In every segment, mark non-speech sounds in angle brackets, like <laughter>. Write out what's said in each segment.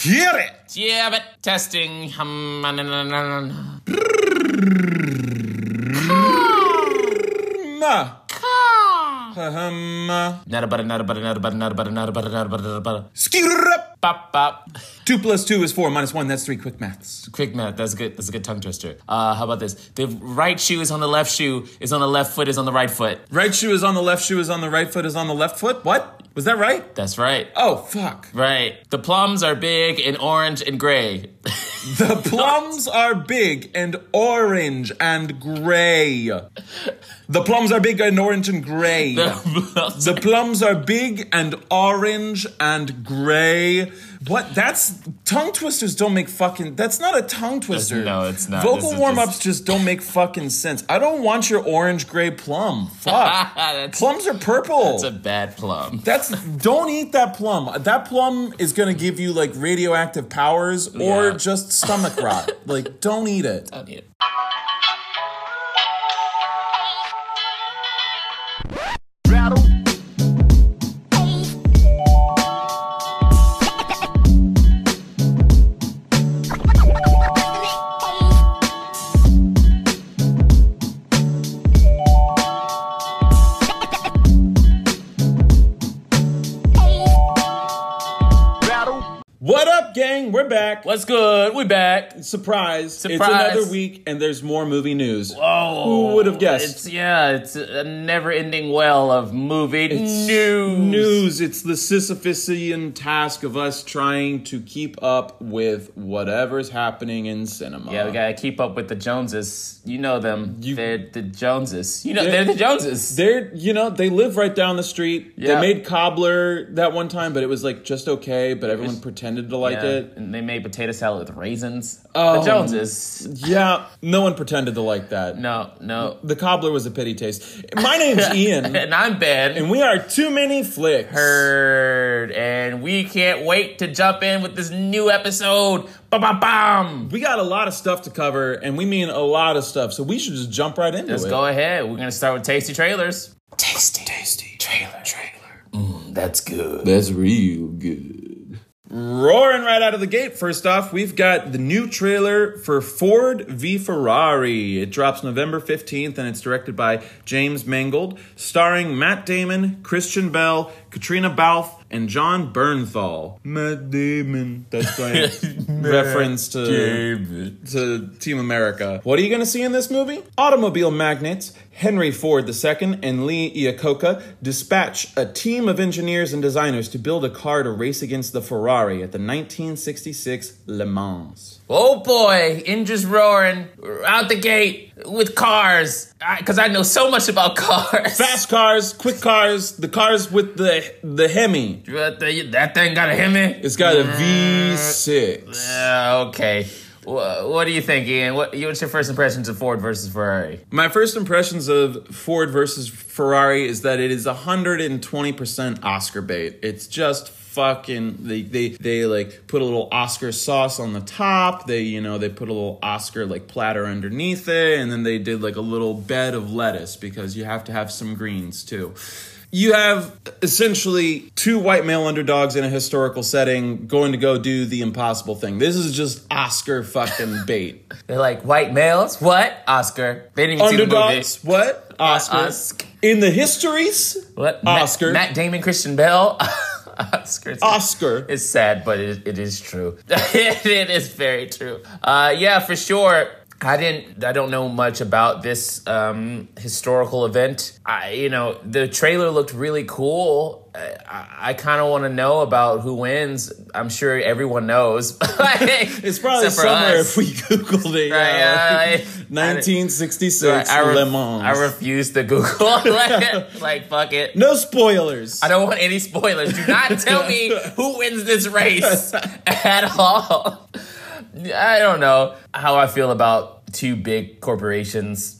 Hear it! Yeah, but testing. Hum, na, na, na, na, na. Ma. Um, Nada butter, nada butter, nada butter, nada butter, nada butter, nada butter, nada butter. skirrup. Bop, bop. Two plus two is four, minus one, that's three. Quick maths. Quick math. That's good. That's a good tongue twister. Uh, how about this? The right shoe is on the left shoe, is on the left foot, is on the right foot. Right shoe is on the left shoe is on the right foot is on the left foot. What? Was that right? That's right. Oh, fuck. Right. The plums are big and orange and gray. <laughs> The plums are big and orange and gray. <laughs> The plums are big and orange and gray. <laughs> The plums are big and orange and gray. What? That's tongue twisters don't make fucking. That's not a tongue twister. no, it's not. Vocal warm ups just- just... don't make fucking sense. I don't want your orange gray plum. Fuck. <laughs> Plums are purple. that's a bad plum. That's don't eat that plum. That plum is gonna give you like radioactive powers or Yeah. just stomach rot. <laughs> like, don't eat it. Don't eat it. We're back. What's good? We're back. Surprise. Surprise. It's another week and there's more movie news. Oh, Who would have guessed? It's yeah, it's a never-ending well of movie It's news. News. It's the Sisyphusian task of us trying to keep up with whatever's happening in cinema. Yeah, we gotta keep up with the Joneses. You know them. You- they're the Joneses. You know They're- they're, the Joneses. They're, you know, they live right down the street. Yeah. They made Cobbler that one time, but it was like just okay, but everyone was- pretended to like Yeah, it. and they made potato salad with raisins. Oh. The Joneses. Yeah, no one pretended to like that. No, no. The cobbler was a pity taste. My name's <laughs> Ian, and I'm Ben. and we are Too Many Flicks. Heard, and we can't wait to jump in with this new episode. Bam, bam, bam. We got a lot of stuff to cover, and we mean a lot of stuff, so we should just jump right into it. Let's go ahead. We're gonna start with tasty trailers. Tasty, tasty trailer, trailer. Mm, that's good. That's real good. Roaring right out of the gate, first off, we've got the new trailer for Ford v Ferrari. It drops November 15th and it's directed by James Mangold, starring Matt Damon, Christian Bale, Caitriona Balfe, and Jon Bernthal. Matt Damon. That's right. <laughs> reference to to Team America. What are you going to see in this movie? Automobile magnates Henry Ford II and Lee Iacocca dispatch a team of engineers and designers to build a car to race against the Ferrari at the 1966 Le Mans. Oh boy, engines roaring out the gate with cars. Because I, know so much about <laughs> cars. Fast cars, quick cars, the cars with the the Hemi. That thing got a Hemi? It's got a V6. Uh, okay. Wha what do you think, Ian? What, what's your first impressions of Ford versus Ferrari? My first impressions of Ford versus Ferrari is that it is 120% Oscar bait. It's just fucking they they they like put a little Oscar sauce on the top. They you know they put a little Oscar like platter underneath it, and then they did like a little bed of lettuce because you have to have some greens too. You have essentially two white male underdogs in a historical setting going to go do the impossible thing. This is just Oscar fucking <laughs> bait. They're like, white males? What? Oscar. They didn't even Underdogs, see what? Uh, Oscar. Oscar. In the histories, the movie. What? Matt- Oscar. Matt, Damon, Christian Bale. <laughs> Oscar. Oscar. It's sad, but it, it is true. <laughs> it is very true. Uh, yeah, for sure. I didn't. I don't know much about this um, historical event. I, you know, the trailer looked really cool. I, I, kind of want to know about who wins. I'm sure everyone knows. <laughs> <laughs> It's probably somewhere us. if we googled it. Right, yeah, I- 1966 I, <laughs> re- Le Mans. I refuse to Google. like, like, fuck it. no spoilers. I don't want any spoilers. Do not tell me who wins this race at all. I don't know how I feel about two big corporations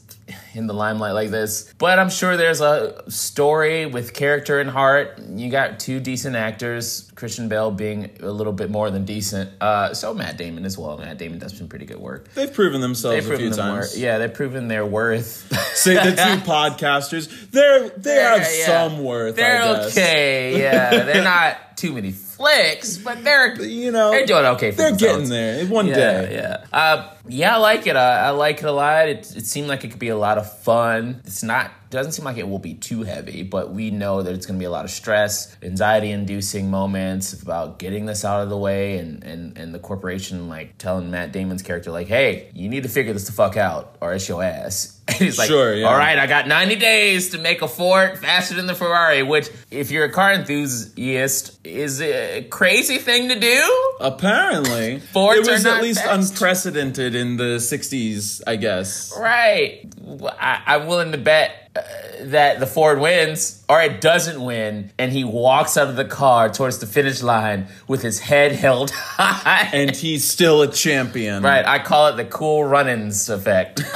in the limelight like this, but I'm sure there's a story with character and heart. You got two decent actors, Christian Bale being a little bit more than decent. Uh, so Matt Damon as well. Matt Damon does some pretty good work. They've proven themselves They've a few times. worth. Yeah, they've proven their worth. <laughs> Say the two <laughs> podcasters, they're they have Yeah, some worth. They're I guess. okay. Yeah, they're not too many Netflix, but they're You know, they're doing okay. For They're themselves. getting there. One Yeah, day. yeah, uh, yeah. I like it. I, I like it a lot. It, it seemed like it could be a lot of fun. It's not. Doesn't seem like it will be too heavy, but we know that it's going to be a lot of stress, anxiety-inducing moments about getting this out of the way, and and and the corporation like telling Matt Damon's character like, "Hey, you need to figure this the fuck out, or it's your ass." <laughs> And he's like, Sure, yeah. "All right, I got 90 days to make a Ford faster than the Ferrari," which, if you're a car enthusiast, is a crazy thing to do. Apparently, it was are at least fast. unprecedented in the '60s, I guess. Right. I, I'm willing to bet uh, that the Ford wins or it doesn't win, and he walks out of the car towards the finish line with his head held <laughs> high. And he's still a champion. right. I call it the Cool Runnings effect. <laughs>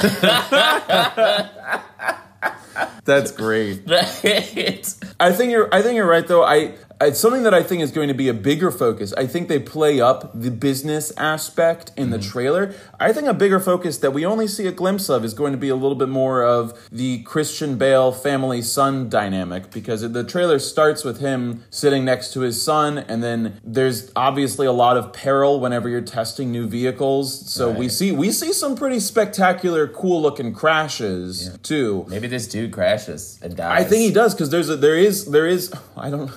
That's great. <laughs> I think you're. I think you're right, though. I. It's something that I think is going to be a bigger focus. I think they play up the business aspect in the mm-hmm. trailer. I think a bigger focus that we only see a glimpse of is going to be a little bit more of the Christian Bale family son dynamic because the trailer starts with him sitting next to his son, and then there's obviously a lot of peril whenever you're testing new vehicles. So we see we see some pretty spectacular, cool looking crashes too. Maybe this dude crashes and dies. I think he does because there's a there is there is <laughs> I don't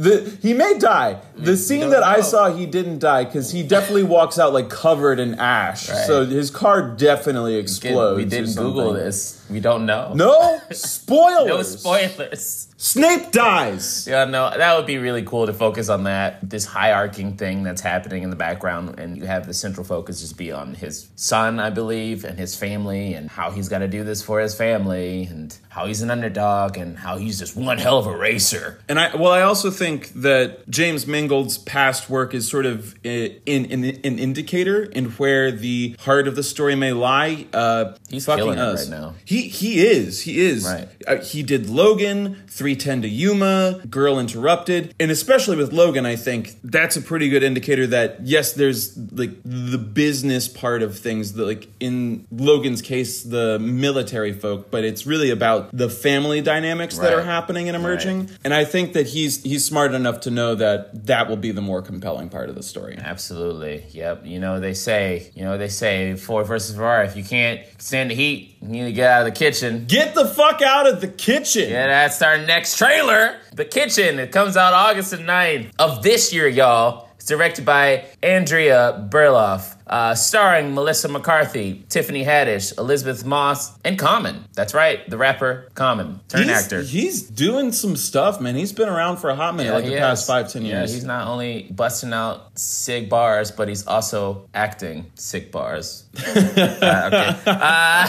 the he may die. The scene that I know. saw, he didn't die because he definitely walks out like covered in ash. Right. So his car definitely explodes. We didn't. Google this. We don't know. No spoilers. <laughs> No spoilers. Snape dies. Yeah, no, that would be really cool to focus on that. This high arcing thing that's happening in the background, and you have the central focus just be on his son, I believe, and his family, and how he's got to do this for his family, and how he's an underdog, and how he's just one hell of a racer. And I well, I also think that James Mangold's past work is sort of i- in, in, an indicator in where the heart of the story may lie. Uh, He's fucking killing it us. right now. He he is he is. Right. Uh, he did Logan, three ten to Yuma, Girl Interrupted, and especially with Logan, I think that's a pretty good indicator that yes, there's like the business part of things. The, like in Logan's case, the military folk, but it's really about the family dynamics that are happening and emerging. And I think that he's he's smart enough to know that that will be the more compelling part of the story. Absolutely. Yep. You know, they say, you know, they say Ford versus Ferrari, if you can't stand the heat, you need to get out of the kitchen. Get the fuck out of the kitchen. Yeah, that's our next trailer, The Kitchen. It comes out August the 9th of this year, y'all. It's directed by Andrea Berloff, uh, starring Melissa McCarthy, Tiffany Haddish, Elisabeth Moss, and Common. That's right, the rapper Common, turn He's, actor. he's doing some stuff, man. He's been around for a hot minute, like he the past is. five, ten Yeah, years. he's not only busting out sick bars, but he's also acting sick bars. <laughs> Uh, okay. <laughs> Uh,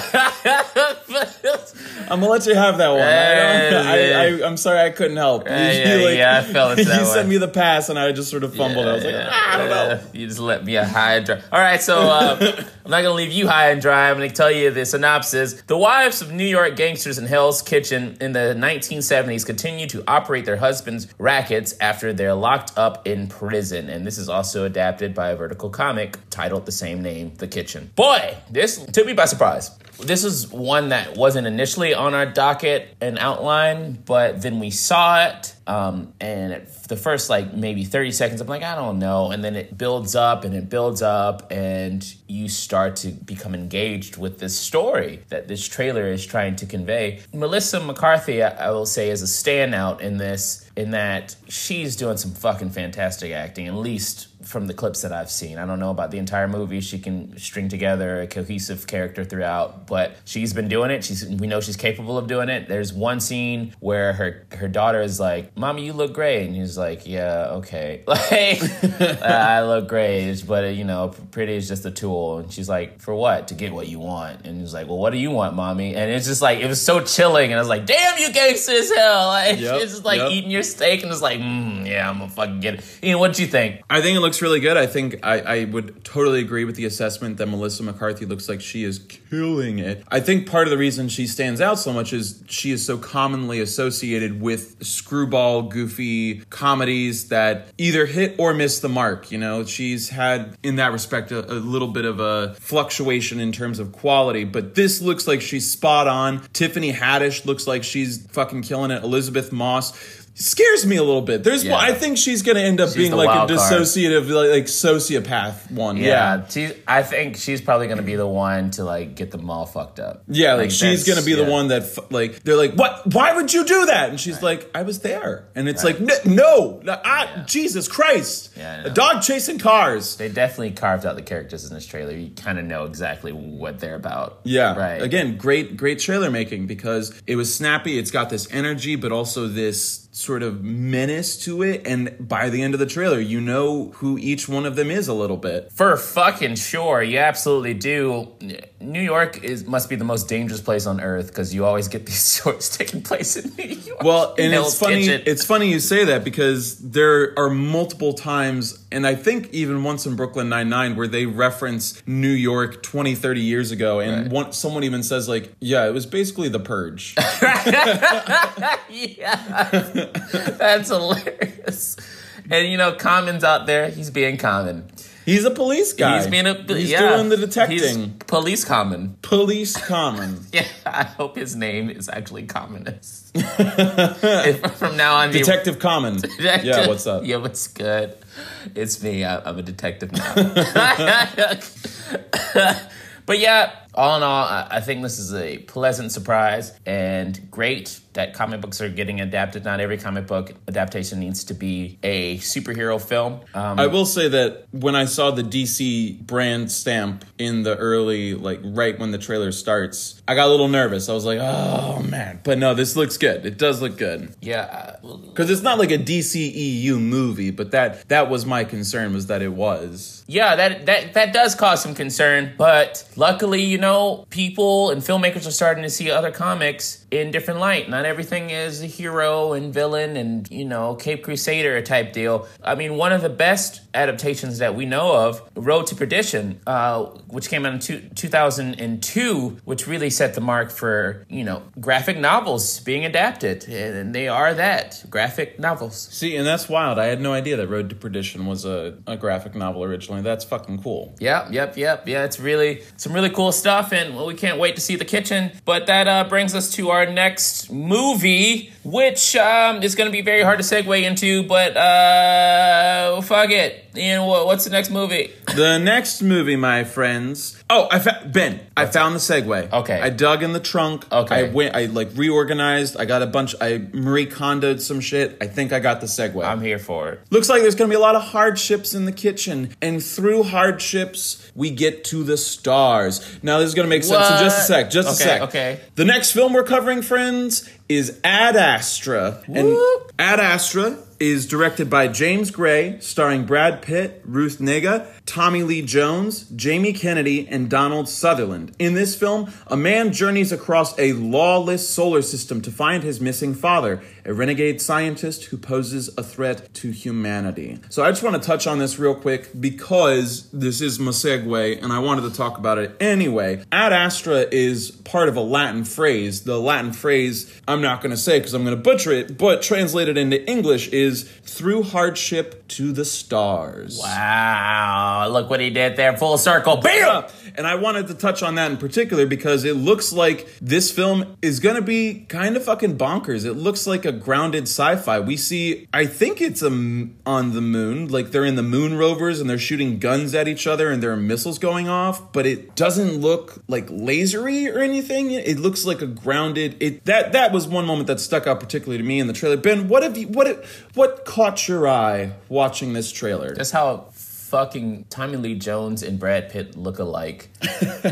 I'm gonna let you have that one. I don't, I, I'm sorry, I couldn't help. <laughs> You- yeah, you, yeah, I fell into you that sent one. me the pass, and I just sort of fumbled. I was like, Yeah, ah, I don't know. You just let me high and dry. All right, so uh, <laughs> I'm not gonna leave you high and dry. I'm gonna tell you the synopsis. The wives of New York gangsters in Hell's Kitchen in the 1970s continue to operate their husbands' rackets after they're locked up in prison. And this is also adapted by a vertical comic titled the same name, The Kitchen. Boy, this took me by surprise. This is one that wasn't initially on our docket and outline, but then we saw it. Um, and at the first like maybe 30 seconds, I'm like, I don't know. And then it builds up and it builds up, and you start to become engaged with this story that this trailer is trying to convey. Melissa McCarthy, I, will say, is a standout in this, in that she's doing some fucking fantastic acting, at least from the clips that I've seen. I don't know about the entire movie. She can string together a cohesive character throughout, but she's been doing it. She's we know she's capable of doing it. There's one scene where her her daughter is like, "Mommy, you look great," and he's like, "Yeah, okay." <laughs> Like, I look great, but you know, pretty is just a tool. And she's like, "For what? To get what you want?" And he's like, "Well, what do you want, mommy?" And it's just like it was so chilling, and I was like, "Damn, you gangster as hell!" <laughs> Like Yep, it's just like yep. eating your steak, and it's like, mm, "Yeah, I'm gonna fucking get it." Ian, what'd you think? I think it looks really good. I think I, I would totally agree with the assessment that Melissa McCarthy looks like she is killing it. I think part of the reason she stands out so much is she is so commonly associated with screwball, goofy comedies that either hit or miss the mark. You know, she's had, in that respect, a, a little bit of a fluctuation in terms of quality, but this looks like she's spot on. Tiffany Haddish looks like she's fucking killing it. Elisabeth Moss scares me a little bit. There's, Yeah. I think she's gonna end up being like a dissociative, like, like sociopath one. Yeah, Yeah, she's, I think she's probably gonna be the one to like get them all fucked up. yeah. Like, she's gonna be the one that, f- like, they're like, what? Why would you do that? And she's like, I was there. And it's like, "N- no, no ah, Jesus Christ, Yeah, I a dog chasing cars. They definitely carved out the characters in this trailer. You kind of know exactly what they're about. Yeah. right. Again, great, great trailer making because it was snappy. It's got this energy, but also this sort of menace to it. And by the end of the trailer, you know who each one of them is a little bit. For fucking sure, you absolutely do. New York is must be the most dangerous place on earth because you always get <laughs> these shorts taking place in New York. Well, and it's funny. Kitchen. It's funny you say that because there are multiple times, and I think even once in Brooklyn Nine Nine, where they reference New York 20, 30 years ago, and Right. one, someone even says like, "Yeah, it was basically the Purge." <laughs> yeah, that's hilarious. And you know, Common's out there. He's being common. He's a police guy. He's being a He's yeah, doing the He's detecting. police common. Police common. <laughs> Yeah, I hope his name is actually communist. <laughs> From now on, he- Detective Common. Yeah, what's up? Yeah, what's good? It's me. I, I'm a detective now. <laughs> <laughs> but yeah, all in all, I, I think this is a pleasant surprise and great that comic books are getting adapted. Not every comic book adaptation needs to be a superhero film. Um, I will say that when I saw the DC brand stamp in the early, like right when the trailer starts, I got a little nervous. I was like, oh man. But no, this looks good. It does look good. yeah, uh, Because it's not like a DCEU movie, but that that was my concern was that it was. Yeah, that that that does cause some concern, but luckily, you know, people and filmmakers are starting to see other comics in different light. Not everything is a hero and villain and, you know, Cape Crusader type deal. I mean, one of the best adaptations that we know of, Road to Perdition, uh, which came out in two, 2002, which really set the mark for, you know, graphic novels being adapted. And they are that, graphic novels. See, and that's wild. I had no idea that Road to Perdition was a, a graphic novel originally. That's fucking cool. Yep, yep, yep. Yeah, it's really some really cool stuff, and well, we can't wait to see the kitchen. But that uh, brings us to our next movie, which um, is going to be very hard to segue into. But uh, fuck it. Ian, wha- what's the next movie? The next movie, my friends. Oh, I fa- Ben. I found the segue. Okay. I dug in the trunk. Okay. I went. I like reorganized. I got a bunch. I Marie Kondoed some shit. I think I got the segue. I'm here for it. Looks like there's to be a lot of hardships in the kitchen, and through hardships, we get to the stars. Now, this is to make sense in just a sec. Just a Okay, sec. okay. The next film we're covering, friends, is Ad Astra, and Whoop. Ad Astra is directed by James Gray, starring Brad Pitt, Ruth Negga, Tommy Lee Jones, Jamie Kennedy, and Donald Sutherland. In this film, a man journeys across a lawless solar system to find his missing father, a renegade scientist who poses a threat to humanity. So I just want to touch on this real quick because this is my segue and I wanted to talk about it anyway. Ad Astra is part of a Latin phrase. The Latin phrase, I'm not going to say because I'm going to butcher it, but translated into English is through hardship to the stars. Wow, look what he did there. Full circle. Bam! And I wanted to touch on that in particular because it looks like this film is going to be kind of fucking bonkers. It looks like a grounded sci-fi. We see, I think it's a on the moon, like they're in the moon rovers and they're shooting guns at each other and there are missiles going off, but it doesn't look like lasery or anything. It looks like a grounded. It that that was one moment that stuck out particularly to me in the trailer. Ben, what have you what what caught your eye watching this trailer? Just how fucking Tommy Lee Jones and Brad Pitt look alike.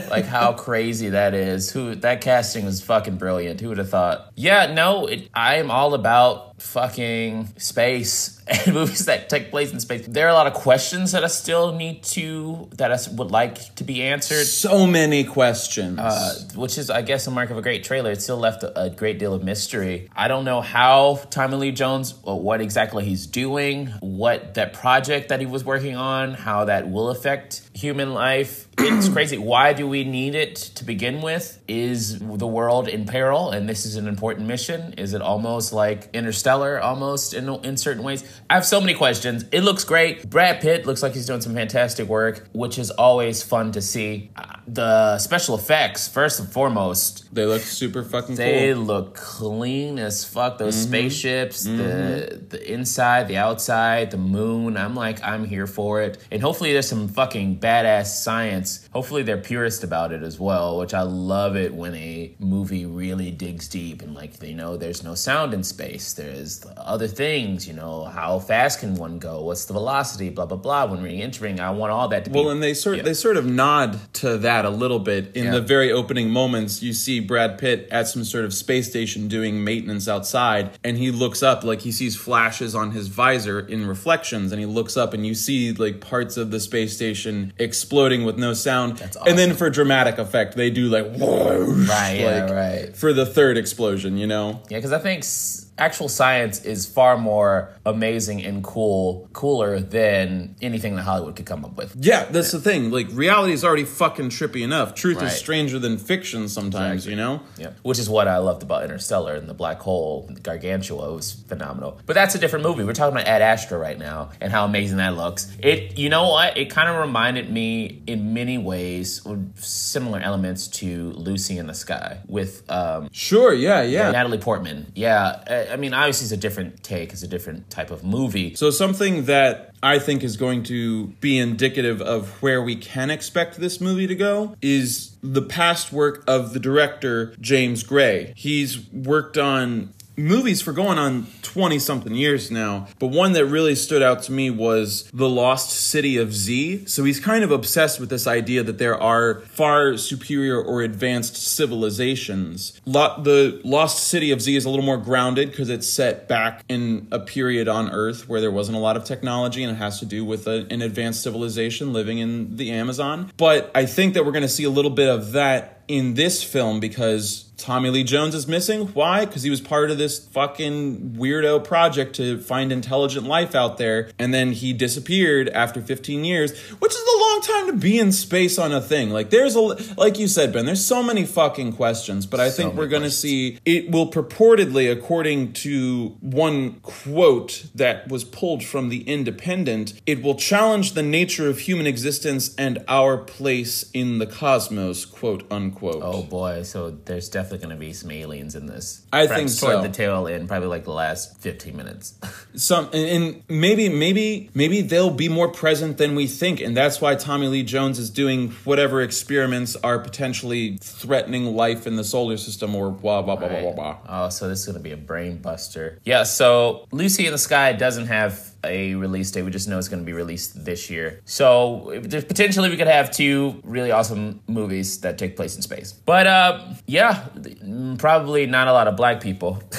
like how <laughs> crazy that is. Who that casting was fucking brilliant. Who would have thought? Yeah, no, it, I am all about fucking space <laughs> and movies that take place in space. There are a lot of questions that I still need to that I would like to be answered. so many questions. Uh, which is, I guess, a mark of a great trailer. It still left a, a great deal of mystery. I don't know how Tommy Lee Jones, or what exactly he's doing, what that project that he was working on, how that will affect human life. It's crazy. Why do we need it to begin with? Is the world in peril and this is an important mission? Is it almost like Interstellar, almost in, in certain ways? I have so many questions. It looks great. Brad Pitt looks like he's doing some fantastic work, which is always fun to see. The special effects, first and foremost, They look super fucking they cool. look clean as fuck. Those mm-hmm. spaceships, the mm-hmm. the inside, the outside, the moon. I'm like, I'm here for it. And hopefully, there's some fucking badass science. Hopefully, they're purist about it as well. Which I love it when a movie really digs deep and like they know there's no sound in space. There's other things. You know, how fast can one go? What's the velocity? Blah blah blah. When re-entering, I want all that to be. Well, and they sort Yeah. they sort of nod to that a little bit in Yeah. the very opening moments. You see Brad Pitt at some sort of space station doing maintenance outside, and he looks up like he sees flashes on his visor in reflections, and he looks up and you see like parts of the space station exploding with no sound. That's And then for dramatic effect, they do like whoosh, Right, yeah, like, right. for the third explosion. You know. Yeah, because I think s- actual science is far more amazing and cool, cooler than anything that Hollywood could come up with. Yeah, that's the thing. Like reality is already fucking trippy enough. Truth Right. is stranger than fiction sometimes. Exactly. You know. Yeah, which is what I loved about Interstellar and the black hole, Gargantua was phenomenal. But that's a different movie. We're talking about Ad Astra right now and how amazing that looks. It, you know what? It kind of reminded me in many ways with similar elements to Lucy in the Sky with um, Sure. Yeah. Yeah. Natalie Portman. Yeah, I- I mean, obviously it's a different take, it's a different type of movie. So something that I think is going to be indicative of where we can expect this movie to go is the past work of the director James Gray. He's worked on movies for going on 20 something years now, but one that really stood out to me was The Lost City of Z. So he's kind of obsessed with this idea that there are far superior or advanced civilizations. Lo- the Lost City of Z is a little more grounded because it's set back in a period on Earth where there wasn't a lot of technology and it has to do with a, an advanced civilization living in the Amazon. But I think that we're going to see a little bit of that in this film because Tommy Lee Jones is missing. Why? Because he was part of this fucking weirdo project to find intelligent life out there, and then he disappeared after 15 years, which is a long time to be in space on a thing. Like there's a like you said, Ben. There's so many fucking questions, but I think we're gonna see it will purportedly, according to one quote that was pulled from the Independent, it will challenge the nature of human existence and our place in the cosmos. Quote unquote. Oh boy, so there's definitely going to be some aliens in this. I Perhaps think toward so. the tail end, probably like the last 15 minutes. <laughs> some and, and maybe maybe maybe they'll be more present than we think and that's why tommy lee jones is doing whatever experiments are potentially threatening life in the solar system or blah blah blah blah blah blah Oh, so this is going to be a brain buster. Yeah, so Lucy in the Sky doesn't have a release date. We just know it's going to be released this year. So there's potentially we could have two really awesome movies that take place in space. But uh, yeah, mm, probably not a lot of black people. <laughs>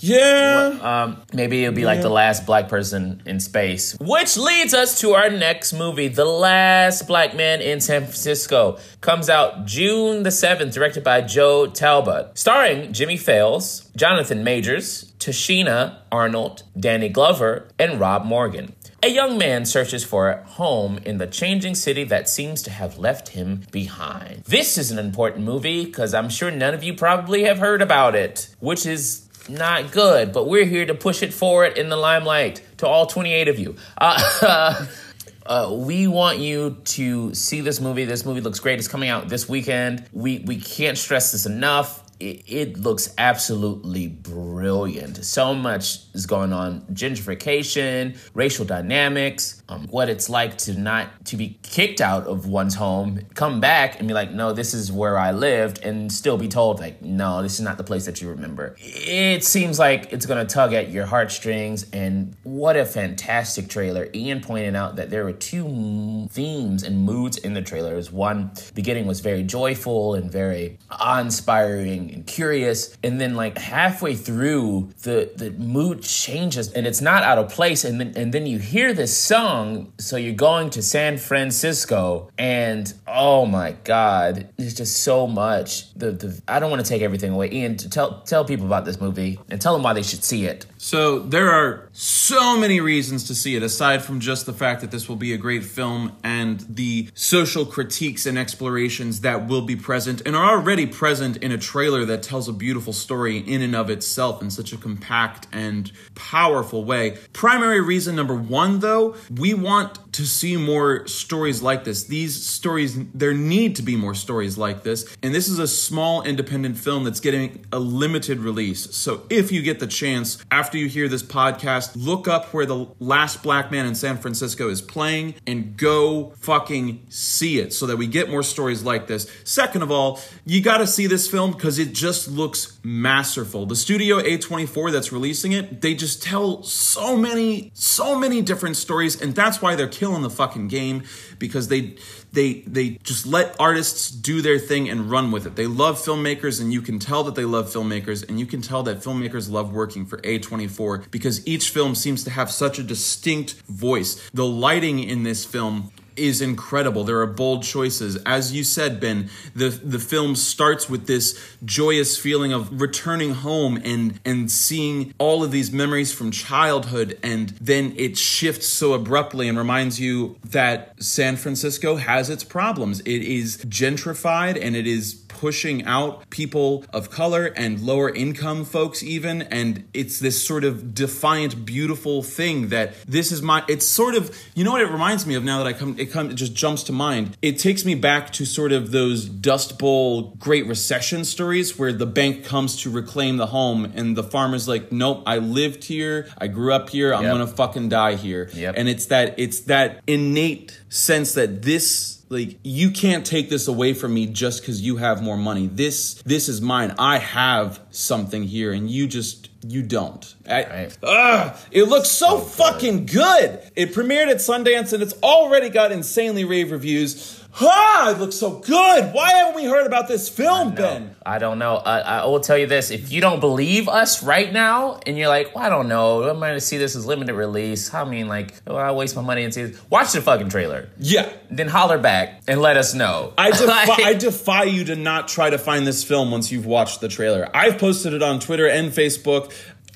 yeah Um, maybe it'll be like the last black person in space. Which leads us to our next movie, The Last Black Man in San Francisco. Comes out June the 7th, directed by Joe Talbot. Starring Jimmy Fails, Jonathan Majors, Tichina Arnold, Danny Glover, and Rob Morgan. A young man searches for a home in the changing city that seems to have left him behind. This is an important movie because I'm sure none of you probably have heard about it, which is not good, but we're here to push it forward in the limelight to all 28 of you. Uh, <laughs> uh, we want you to see this movie. This movie looks great. It's coming out this weekend. We we can't stress this enough. It, it looks absolutely brilliant. So much is going on: gentrification, racial dynamics, um, what it's like to not to be kicked out of one's home, come back and be like, "No, this is where I lived," and still be told like, "No, this is not the place that you remember." It seems like it's gonna tug at your heartstrings, and what a fantastic trailer! Ian pointed out that there were two themes and moods in the trailers. One beginning was very joyful and very awe-inspiring and curious, and then like halfway through, the the mood changes and it's not out of place, and then and then you hear this song. So you're going to San Francisco, and oh my god, there's just so much. The, the I don't want to take everything away. Ian, tell tell people about this movie and tell them why they should see it. So there are so many reasons to see it, aside from just the fact that this will be a great film and the social critiques and explorations that will be present and are already present in a trailer that tells a beautiful story in and of itself in such a compact and powerful way. Primary reason number one, though, we want to see more stories like this. These stories, there need to be more stories like this. And this is a small independent film that's getting a limited release. So if you get the chance, after you hear this podcast, look up where the last black man in San Francisco is playing and go fucking see it so that we get more stories like this. Second of all, you got to see this film because it just looks masterful. The studio A24 that's releasing it, they just tell so many, so many different stories, and that's why they're killing the fucking game because they they they just let artists do their thing and run with it. They love filmmakers and you can tell that they love filmmakers and you can tell that filmmakers love working for A24 because each film seems to have such a distinct voice. The lighting in this film is incredible. There are bold choices. As you said, Ben, the the film starts with this joyous feeling of returning home and and seeing all of these memories from childhood and then it shifts so abruptly and reminds you that San Francisco has its problems. It is gentrified and it is pushing out people of color and lower income folks even and it's this sort of defiant beautiful thing that this is my it's sort of you know what it reminds me of now that I come it come it just jumps to mind it takes me back to sort of those dust bowl great recession stories where the bank comes to reclaim the home and the farmer's like nope I lived here I grew up here I'm Yep. to fucking die here Yep. and it's that it's that innate sense that this like you can't take this away from me just because you have more money. This this is mine. I have something here and you just you don't. I, Right. Ugh, it looks so, fucking good. It premiered at sundance and it's already got insanely rave reviews ah it looks so good why haven't we heard about this film ben I don't know. I, I will tell you this: if you don't believe us right now, and you're like, well, I don't know, I'm going to see this as limited release. I mean, like, oh, I waste my money and see this. Watch the fucking trailer, yeah then holler back and let us know. I <laughs> defy, Like- I defy you to not try to find this film once you've watched the trailer. I've posted it on Twitter and Facebook.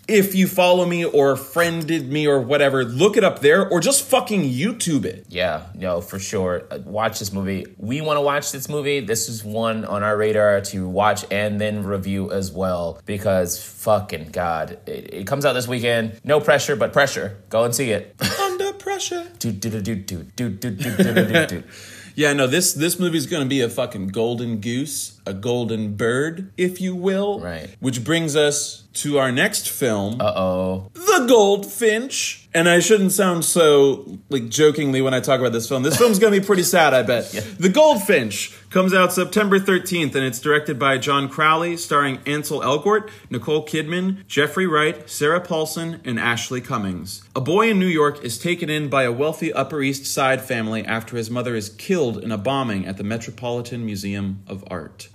If you follow me or friended me or whatever, look it up there or just fucking YouTube it. Yeah, no, for sure. Uh, Watch this movie. We want to watch this movie. This is one on our radar to watch and then review as well because fucking God. It, it comes out this weekend. No pressure, but pressure. Go and see it. Under pressure. <laughs> do, do, do, do, do, do, do, do, do, do, do. <laughs> Yeah, no, this this movie's gonna be a fucking golden goose, a golden bird, if you will. Right. Which brings us to our next film. Uh oh. The Goldfinch. And I shouldn't sound so like jokingly when I talk about this film. This film's gonna be pretty sad, I bet. The Goldfinch comes out September 13th, and it's directed by John Crowley, starring Ansel Elgort, Nicole Kidman, Jeffrey Wright, Sarah Paulson, and Ashleigh Cummings. A boy in New York is taken in by a wealthy Upper East Side family after his mother is killed in a bombing at the Metropolitan Museum of Art.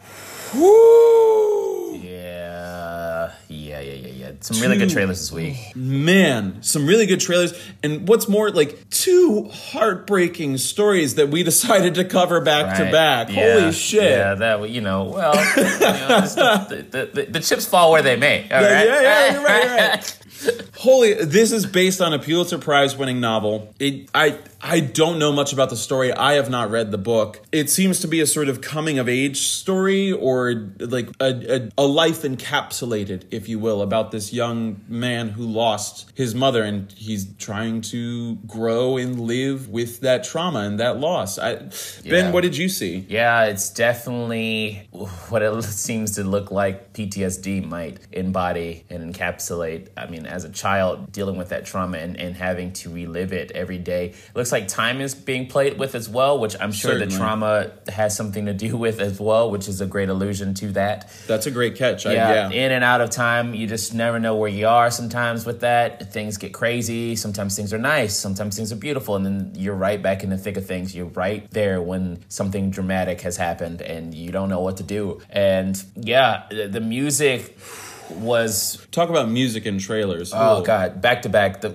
Woo! Yeah. Yeah, yeah, yeah, Some really good trailers this week. Man, some really good trailers. And what's more, like two heartbreaking stories that we <laughs> decided to cover back to back. Yeah, Holy shit. Yeah, that you know, well, you know, the, the, the, the chips fall where they may. All Yeah, right? yeah, yeah, you're right, you're <laughs> right. Holy, this is based on a Pulitzer Prize winning novel. It, I, I don't know much about the story. I have not read the book. It seems to be a sort of coming of age story or like a, a, a life encapsulated, if you will, about this young man who lost his mother and he's trying to grow and live with that trauma and that loss. I, Yeah. Ben, what did you see? Yeah, it's definitely what it <laughs> seems to look like PTSD might embody and encapsulate. I mean, as a child dealing with that trauma and, and having to relive it every day. It looks like time is being played with as well, which I'm sure Certainly. the trauma has something to do with as well, which is a great allusion to that. That's a great catch. I, yeah, yeah. in and out of time. You just never know where you are sometimes with that. Things get crazy. Sometimes things are nice. Sometimes things are beautiful. And then you're right back in the thick of things. You're right there when something dramatic has happened and you don't know what to do. And yeah, the music. Was Talk about music and trailers. Oh god, back to back. The,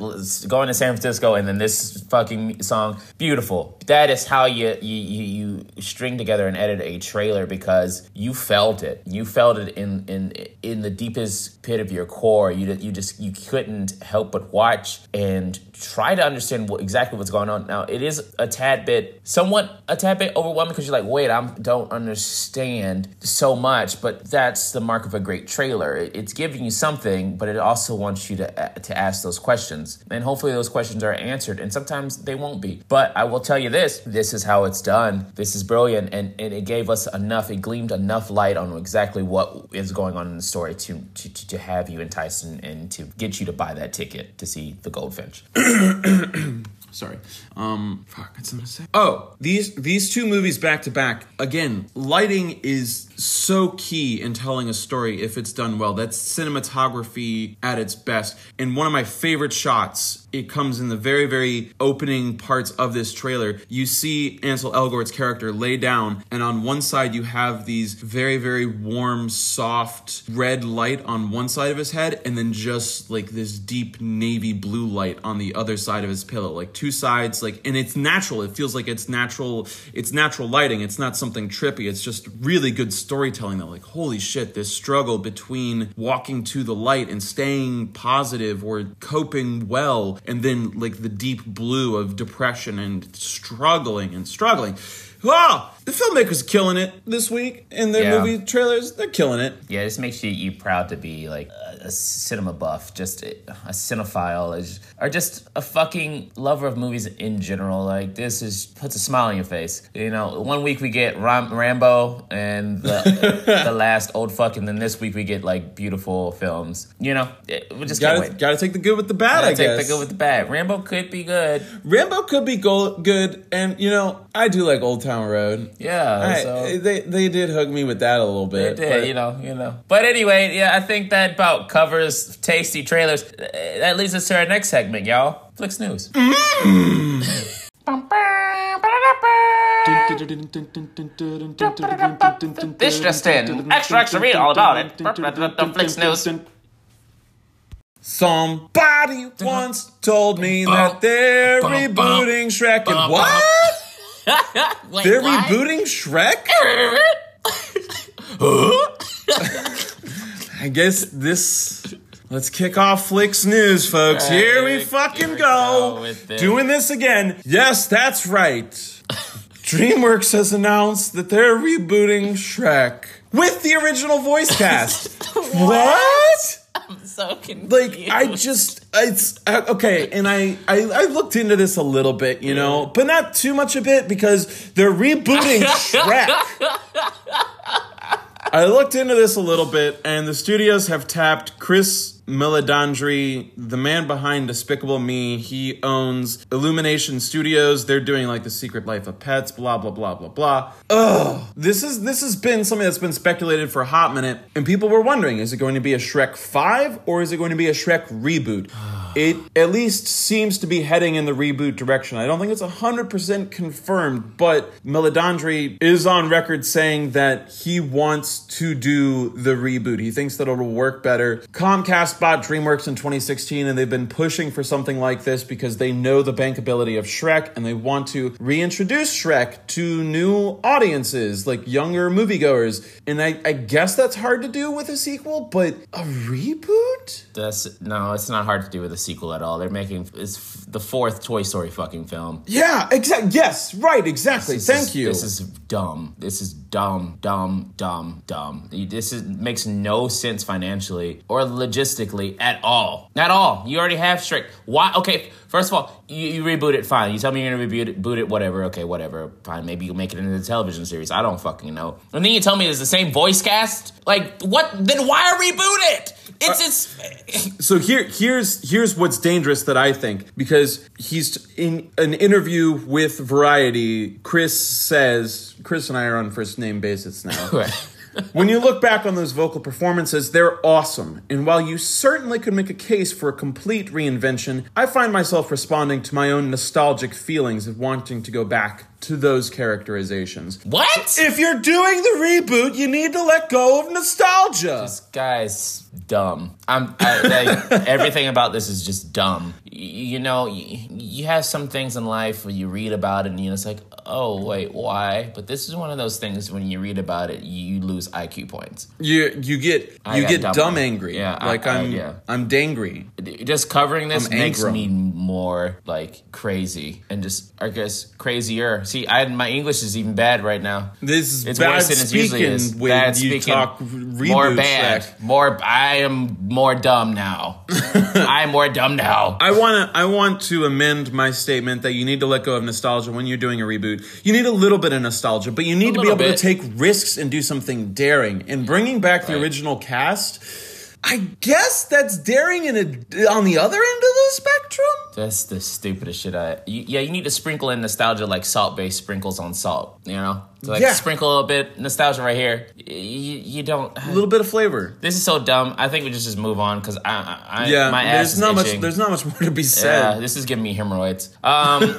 going to San Francisco and then this fucking song, beautiful. That is how you, you you you string together and edit a trailer because you felt it. You felt it in in in the deepest pit of your core. You you just you couldn't help but watch and try to understand what exactly what's going on. Now it is a tad bit, somewhat a tad bit overwhelming because you're like, wait, I don't understand so much. But that's the mark of a great trailer. It's giving you something, but it also wants you to uh, to ask those questions, and hopefully those questions are answered. And sometimes they won't be. But I will tell you this: this is how it's done. This is brilliant, and, and it gave us enough. It gleamed enough light on exactly what is going on in the story to to, to have you enticed and, and to get you to buy that ticket to see the Goldfinch. <clears throat> Yeah. <clears throat> Sorry. Um, fuck? Oh, these these two movies back to back. Again, lighting is so key in telling a story if it's done well. That's cinematography at its best. And one of my favorite shots it comes in the very, very opening parts of this trailer. You see Ansel Elgort's character lay down, and on one side, you have these very, very warm, soft red light on one side of his head, and then just like this deep navy blue light on the other side of his pillow. Like two sides, like, and it's natural. It feels like it's natural. It's natural lighting. It's not something trippy. It's just really good storytelling that, like, holy shit, this struggle between walking to the light and staying positive or coping well and then like the deep blue of depression and struggling and struggling. Wow, the filmmakers killing it this week in their Yeah. movie trailers. They're killing it. Yeah, this makes you you proud to be like a, a cinema buff, just a, a cinephile, is- or just a fucking lover of movies in general. Like this is puts a smile on your face. You know, one week we get Ram- Rambo and the <laughs> the last old fuck, and then this week we get like beautiful films. You know, it, we just Gotta, gotta take the good with the bad, I Gotta take guess. the good with the bad. Rambo could be good. Rambo could be go- good, and you know, I do like Old Town Road. Yeah, I- so. they they did hug me with that a little bit. It did, but- you know, you know. But anyway, yeah, I think that about covers tasty trailers. Uh, That leads us to our next segment, y'all. Flicks News. This just in. Extra, extra, read all about it. The Flicks News. Somebody once told me that they're bum, bum, rebooting Shrek, and what? <laughs> Wait, They're what? rebooting Shrek? <laughs> I guess this. Let's kick off Flicks News, folks. Here we fucking here go. go. Doing this again. Yes, that's right. <laughs> DreamWorks has announced that they're rebooting Shrek with the original voice cast. what? So confused. like I just it's okay, and I, I I looked into this a little bit, you know, but not too much a bit because they're rebooting <laughs> Shrek. I looked into this a little bit, and the studios have tapped Chris Meledandri, the man behind Despicable Me. He owns Illumination Studios. They're doing like the Secret Life of Pets, blah blah blah blah blah. Ugh, this is this has been something that's been speculated for a hot minute, and people were wondering: is it going to be a Shrek Five or is it going to be a Shrek reboot? It at least seems to be heading in the reboot direction. I don't think it's 100% confirmed, but Meledandri is on record saying that he wants to do the reboot. He thinks that it'll work better. Comcast bought DreamWorks in 2016, and they've been pushing for something like this because they know the bankability of Shrek and they want to reintroduce Shrek to new audiences, like younger moviegoers. And I, I guess that's hard to do with a sequel, but a reboot? That's no, it's not hard to do with a sequel at all. They're making it's f- the fourth Toy Story fucking film. Yeah, exactly. Yes, right, exactly. Thank you. This is dumb. This is dumb, dumb, dumb, dumb. This is, makes no sense financially or logistically at all. At all. You already have Shrek. Why? Okay, first of all, you, you reboot it. Fine. You tell me you're gonna reboot it, boot it. Whatever. Okay, whatever. Fine. Maybe you'll make it into the television series. I don't fucking know. And then you tell me it's the same voice cast. Like what? Then why reboot it? It's it's. so here here's here's what's dangerous that I think because he's in an interview with Variety. Chris says Chris and I are on first name basis now. <laughs> when you look back on those vocal performances, they're awesome. And while you certainly could make a case for a complete reinvention, I find myself responding to my own nostalgic feelings of wanting to go back to those characterizations. What? If you're doing the reboot, you need to let go of nostalgia. This guy's dumb. I'm I, I, everything about this is just dumb. You know, you, have some things in life where you read about it and you know, it's like, oh wait, why? But this is one of those things when you read about it, you lose IQ points. You you get I you get dumb. dumb angry. Yeah, like I- am yeah. I'm dangry. Just covering this I'm makes angry. me more like crazy and just I guess crazier. See, I my English is even bad right now. This is It's bad worse than it usually speaking is. when Bad you speaking. talk more bad. Shrek. More. I am more dumb now. <laughs> I'm more dumb now. I want to I want to amend my statement that you need to let go of nostalgia when you're doing a reboot. You need a little bit of nostalgia, but you need to be able bit. to take risks and do something daring. And bringing back the original cast, I guess that's daring in a, on the other end of the spectrum. That's the stupidest shit. I you, yeah. You need to sprinkle in nostalgia like salt based sprinkles on salt. You know, So, like Yeah. sprinkle a little bit nostalgia right here. You, you don't. A little bit of flavor. This is so dumb. I think we just just move on because I, I, Yeah, my ass there's not much. There's not much more to be said. Yeah, this is giving me hemorrhoids. Um, <laughs> <laughs>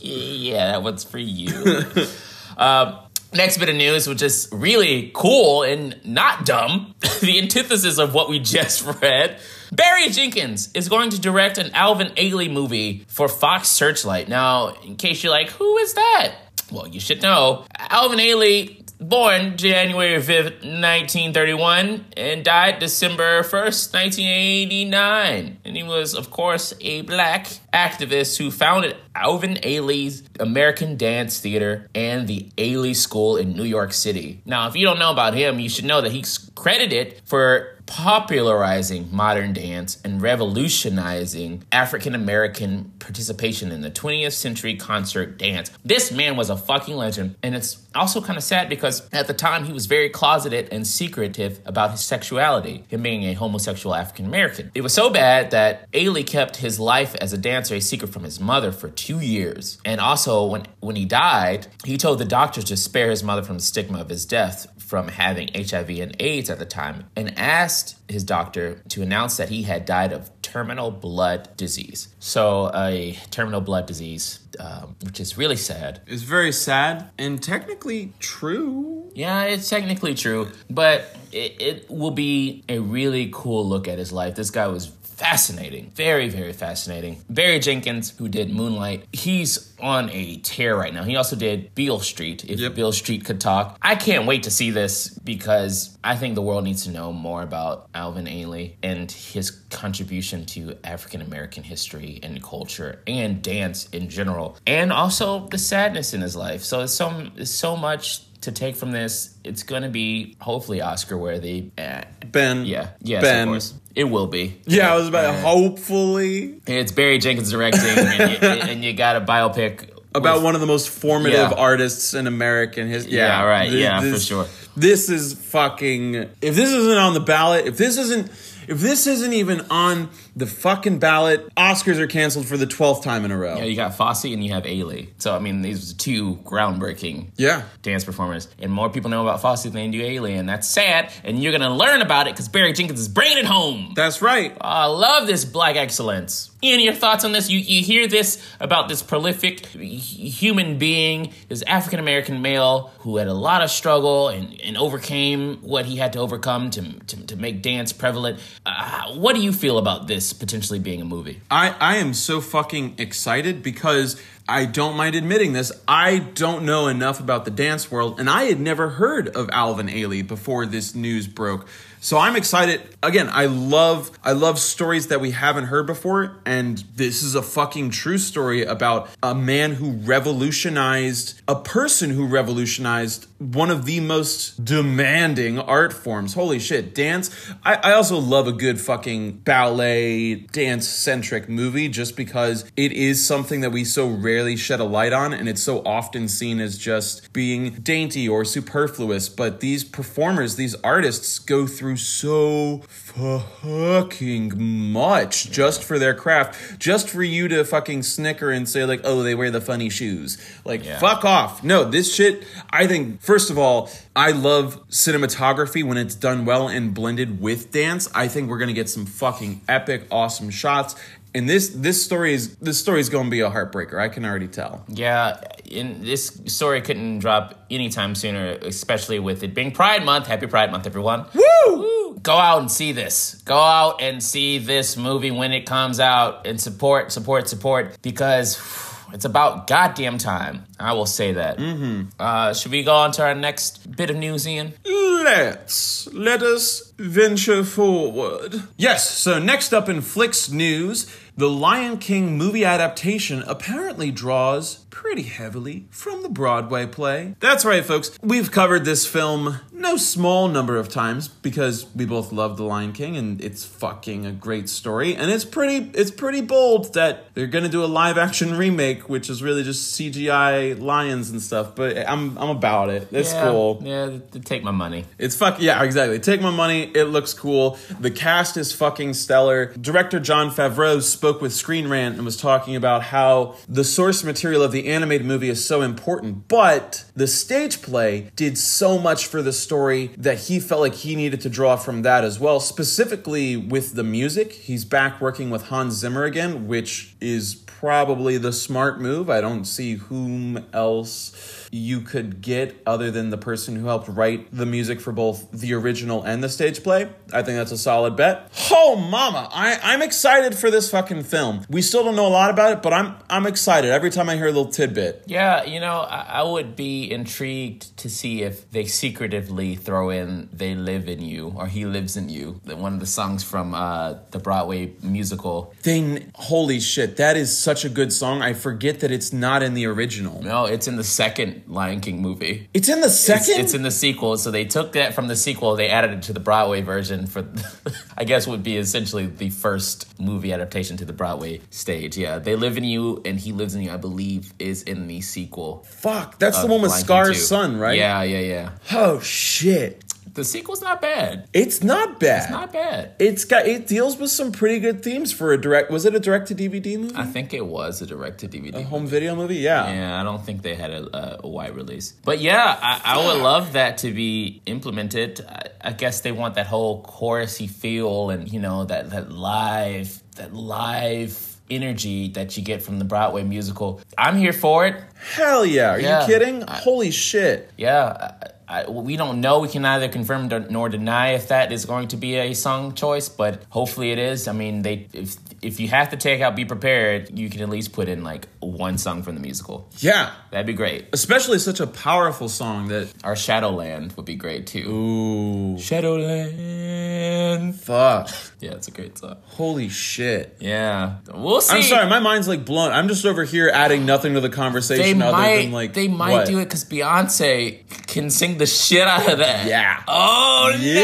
yeah, that one's for you. <laughs> um, next bit of news, which is really cool and not dumb, <laughs> the antithesis of what we just read. Barry Jenkins is going to direct an Alvin Ailey movie for Fox Searchlight. Now, in case you're like, who is that? Well, you should know. Alvin Ailey, born January 5th, 1931, and died December 1st, 1989. And he was, of course, a black activist who founded Alvin Ailey's American Dance Theater and the Ailey School in New York City. Now, if you don't know about him, you should know that he's credited for popularizing modern dance and revolutionizing African American participation in the 20th century concert dance. This man was a fucking legend, and it's also kind of sad because at the time he was very closeted and secretive about his sexuality, him being a homosexual African American. It was so bad that Ailey kept his life as a dancer a secret from his mother for two years. And also, when, when he died, he told the doctors to spare his mother from the stigma of his death from having HIV and AIDS at the time and asked his doctor to announce that he had died of terminal blood disease. So, a terminal blood disease, um, which is really sad. It's very sad and technically true. Yeah, it's technically true, but it, it will be a really cool look at his life. This guy was fascinating, very, very fascinating. Barry Jenkins, who did Moonlight, he's on a tear right now. He also did Beale Street, if Yep. Beale Street could talk. I can't wait to see this because I think the world needs to know more about Alvin Ailey and his contribution to African American history and culture and dance in general, and also the sadness in his life. So it's so it's so much to take from this. It's going to be hopefully Oscar worthy. Uh, Ben. yeah, yes, Ben. It will be. Yeah, I was about Uh, hopefully It's Barry Jenkins directing, and you, <laughs> and you got a biopic about with- one of the most formative Yeah. artists in American history. Yeah, right. This- Yeah, for sure. This is fucking. If this isn't on the ballot, if this isn't, if this isn't even on the fucking ballot, Oscars are canceled for the twelfth time in a row. Yeah, you got Fosse and you have Ailey. So I mean, these are two groundbreaking Yeah. dance performers, and more people know about Fosse than they do Ailey, and that's sad. And you're gonna learn about it because Barry Jenkins is bringing it home. That's right. I love this black excellence. Ian, your thoughts on this? You you hear this about this prolific human being, this African American male who had a lot of struggle and, and overcame what he had to overcome to, to, to make dance prevalent. Uh, what do you feel about this potentially being a movie? I, I am so fucking excited because I don't mind admitting this. I don't know enough about the dance world, and I had never heard of Alvin Ailey before this news broke. So I'm excited. Again, I love I love stories that we haven't heard before, and this is a fucking true story about a man who revolutionized a person who revolutionized one of the most demanding art forms. Holy shit, dance. I, I also love a good fucking ballet dance centric movie just because it is something that we so rarely shed a light on and it's so often seen as just being dainty or superfluous. But these performers, these artists go through so fucking much just for their craft, just for you to fucking snicker and say, like, oh, they wear the funny shoes. Like, Yeah. fuck off. No, this shit, I think, first of all, I love cinematography when it's done well and blended with dance. I think we're gonna get some fucking epic, awesome shots. And this this story is this story is gonna be a heartbreaker. I can already tell. Yeah, and this story couldn't drop anytime sooner, especially with it being Pride Month. Happy Pride Month, everyone. Woo! Go out and see this. Go out and see this movie when it comes out and support, support, support because <sighs> it's about goddamn time. I will say that. Mm-hmm. Uh, should we go on to our next bit of news, Ian? Let's let us venture forward. Yes, so next up in Flicks news, the Lion King movie adaptation apparently draws pretty heavily from the Broadway play. That's right, folks. We've covered this film no small number of times because we both love The Lion King and it's fucking a great story and it's pretty it's pretty bold that they're going to do a live action remake which is really just CGI lions and stuff, but I'm I'm about it. It's yeah, cool. Yeah, take my money. It's fuck yeah, exactly. Take my money. It looks cool. The cast is fucking stellar. Director Jon Favreau spoke with Screen Rant and was talking about how the source material of the animated movie is so important, but the stage play did so much for the story that he felt like he needed to draw from that as well. Specifically with the music, he's back working with Hans Zimmer again, which is probably the smart move. I don't see whom else you could get other than the person who helped write the music for both the original and the stage play. I think that's a solid bet. Oh mama, I, I'm excited for this fucking film. We still don't know a lot about it, but I'm I'm excited every time I hear a little tidbit. Yeah, you know, I, I would be intrigued to see if they secretively throw in "They Live in You" or "He Lives in You," one of the songs from uh, the Broadway musical. They holy shit, that is such a good song. I forget that it's not in the original. No, it's in the second Lion King movie. It's in the second. it's in the sequel, so they took that from the sequel, they added it to the Broadway version for, <laughs> I guess, would be essentially the first movie adaptation to the Broadway stage. Yeah, "They Live in You" and "He Lives in You," I believe, is in the sequel. Fuck, that's the one with Lion Scar's son, right? Yeah, yeah, yeah. Oh shit. The sequel's not bad. It's not bad. It's not bad. It's got it deals with some pretty good themes for a direct. Was it a direct to DVD movie? I think it was a direct to DVD. home video movie? Yeah. Yeah, I don't think they had a, a, a wide release. But yeah, I, I would love that to be implemented. I, I guess they want that whole chorusy feel and, you know, that, that live, that live energy that you get from the Broadway musical. I'm here for it. Hell yeah! Are Yeah. you kidding? Holy shit! Yeah, I, we don't know. We can neither confirm nor- nor deny if that is going to be a song choice, but hopefully it is. I mean, they if if you have to take out "Be Prepared," you can at least put in like one song from the musical. Yeah, That'd be great. especially such a powerful song that. Our Shadowland would be great too. Ooh, Shadowland. fuck! Yeah, it's a great song. Holy shit! Yeah, we'll see. I'm sorry, my mind's like blown. I'm just over here adding nothing to the conversation They other might. than like they might what? do it because Beyonce can sing the shit out of that. Yeah. Oh Yeah.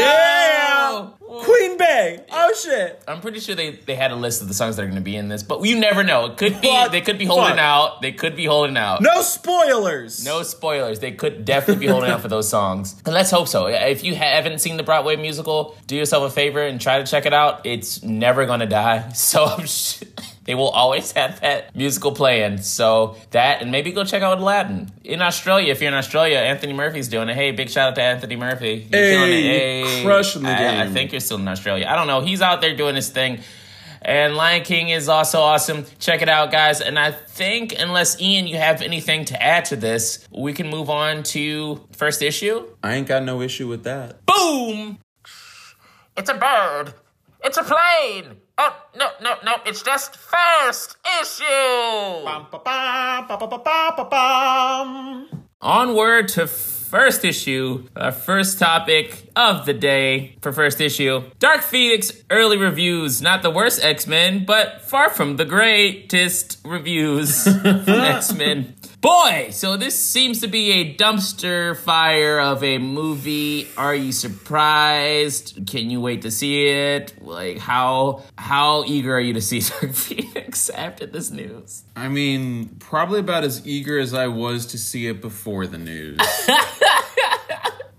no. Queen Bey. Oh shit! I'm pretty sure they, they had a list of the songs that are going to be in this, but you never know. It could be Fuck. they could be holding Fuck. out. They could be holding out. No spoilers. No spoilers. They could definitely be holding out for those songs. And let's hope so. If you haven't seen the Broadway musical, do yourself a favor and try to check it out. It's never going to die. <laughs> So I'm sh- they will always have that musical playing. So that, and maybe go check out Aladdin. In Australia, if you're in Australia, Anthony Murphy's doing it. Hey, big shout out to Anthony Murphy. You're Hey. Hey. crushing the I- I think you're still in Australia. I don't know. He's out there doing his thing. And Lion King is also awesome. Check it out, guys. And I think, unless Ian, you have anything to add to this, we can move on to first issue. I ain't got no issue with that. Boom! It's a bird. It's a plane. Oh no, no, no! It's just first issue. Onward to first issue, our first topic of the day for first issue. Dark Phoenix early reviews, not the worst X Men, but far from the greatest reviews <laughs> from X Men. Boy, so this seems to be a dumpster fire of a movie. Are you surprised? Can you wait to see it? Like how how eager are you to see <laughs> Dark Phoenix after this news? I mean, probably about as eager as I was to see it before the news. <laughs>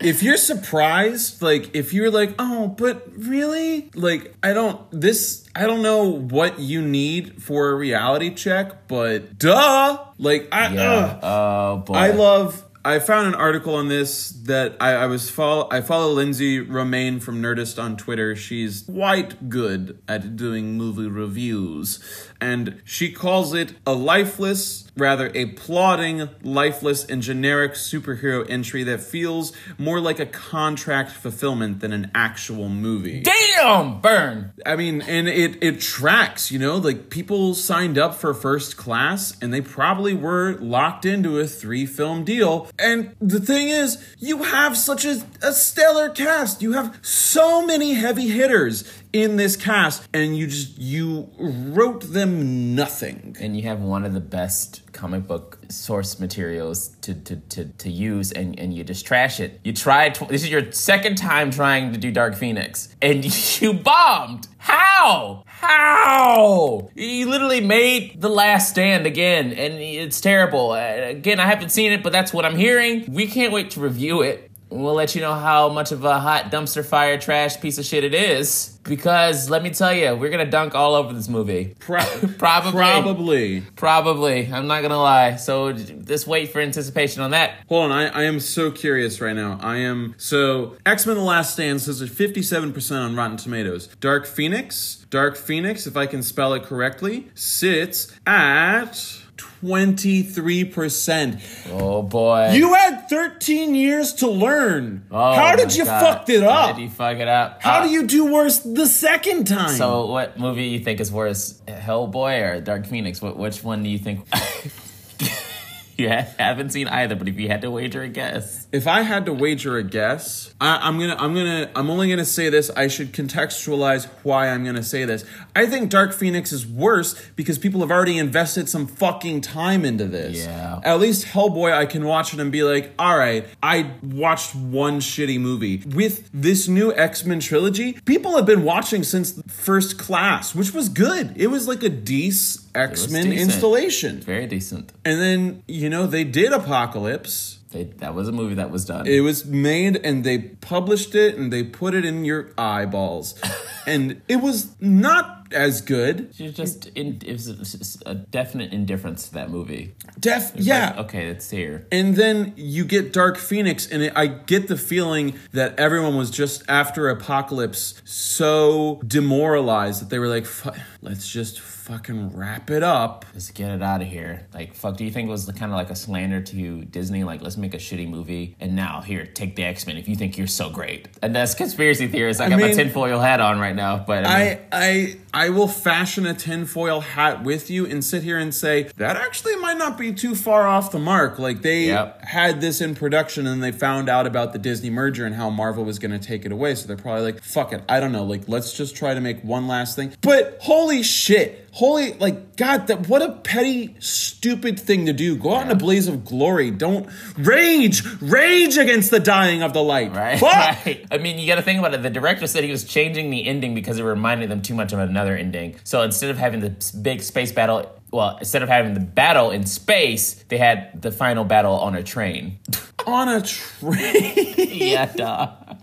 if you're surprised, like if you're like, "Oh, but really?" Like I don't this I don't know what you need for a reality check, but duh. Like I ugh. Uh, oh boy. I love I found an article on this that I, I was follow. I follow Lindsey Romain from Nerdist on Twitter. She's quite good at doing movie reviews, and she calls it a lifeless, rather a plodding, lifeless, and generic superhero entry that feels more like a contract fulfillment than an actual movie. Damn, burn. I mean, and it it tracks, you know, like people signed up for first class and they probably were locked into a three film deal. And the thing is, you have such a, a stellar cast. You have so many heavy hitters in this cast, and you just you wrote them nothing. And you have one of the best comic book source materials to, to, to, to use and, and you just trash it. You tried, tw- this is your second time trying to do Dark Phoenix and <laughs> you bombed. How? How? You literally made The Last Stand again and it's terrible. Uh, Again, I haven't seen it, but that's what I'm hearing. We can't wait to review it. We'll let you know how much of a hot dumpster fire trash piece of shit it is. Because let me tell you, we're gonna dunk all over this movie. Pro- <laughs> Probably. Probably. Probably. I'm not gonna lie. So just wait for anticipation on that. Hold on, I, I am so curious right now. I am so X Men: The Last Stand says a fifty-seven percent on Rotten Tomatoes. Dark Phoenix, Dark Phoenix, if I can spell it correctly, sits at twenty-three percent. Oh boy. You had thirteen years to learn. Oh How did you God. fuck it up? How did you fuck it up? How Uh, do you do worse the second time? So, what movie you think is worse, Hellboy or Dark Phoenix? What, which one do you think? <laughs> you ha- haven't seen either, but if you had to wager a guess, if I had to wager a guess, I, I'm gonna, I'm gonna, I'm only gonna say this. I should contextualize why I'm gonna say this. I think Dark Phoenix is worse because people have already invested some fucking time into this. Yeah. At least Hellboy, I can watch it and be like, all right, I watched one shitty movie. With this new X Men trilogy, people have been watching since First Class, which was good. It was like a decent X Men installation. very decent. And then you know they did Apocalypse. They, that was a movie that was done. It was made and they published it and they put it in your eyeballs. <laughs> and it was not as good. You're just in, it was a definite indifference to that movie. Def yeah. Like, okay, it's here. And then you get Dark Phoenix, and it, I get the feeling that everyone was just after Apocalypse so demoralized that they were like, "Fu- let's just fucking wrap it up. Let's get it out of here. Like, fuck, do you think it was kind of like a slander to Disney? Like, let's make a shitty movie, and now here, take the X Men if you think you're so great. And that's conspiracy theorist. I, got my tinfoil hat on right now, but I, mean, I I I will fashion a tinfoil hat with you and sit here and say that actually might not be too far off the mark. Like they Yep. had this in production and they found out about the Disney merger and how Marvel was going to take it away. So they're probably like, "Fuck it, I don't know. Like let's just try to make one last thing." But holy shit, holy like God, that what a petty, stupid thing to do. Go out in a blaze of glory. Don't rage, rage against the dying of the light. Right, <laughs> right. I mean, you got to think about it. The director said he was changing the ending because it reminded them too much of another ending. So instead of having the big space battle, well, instead of having the battle in space, they had the final battle on a train. <laughs> On a train. yeah, dog.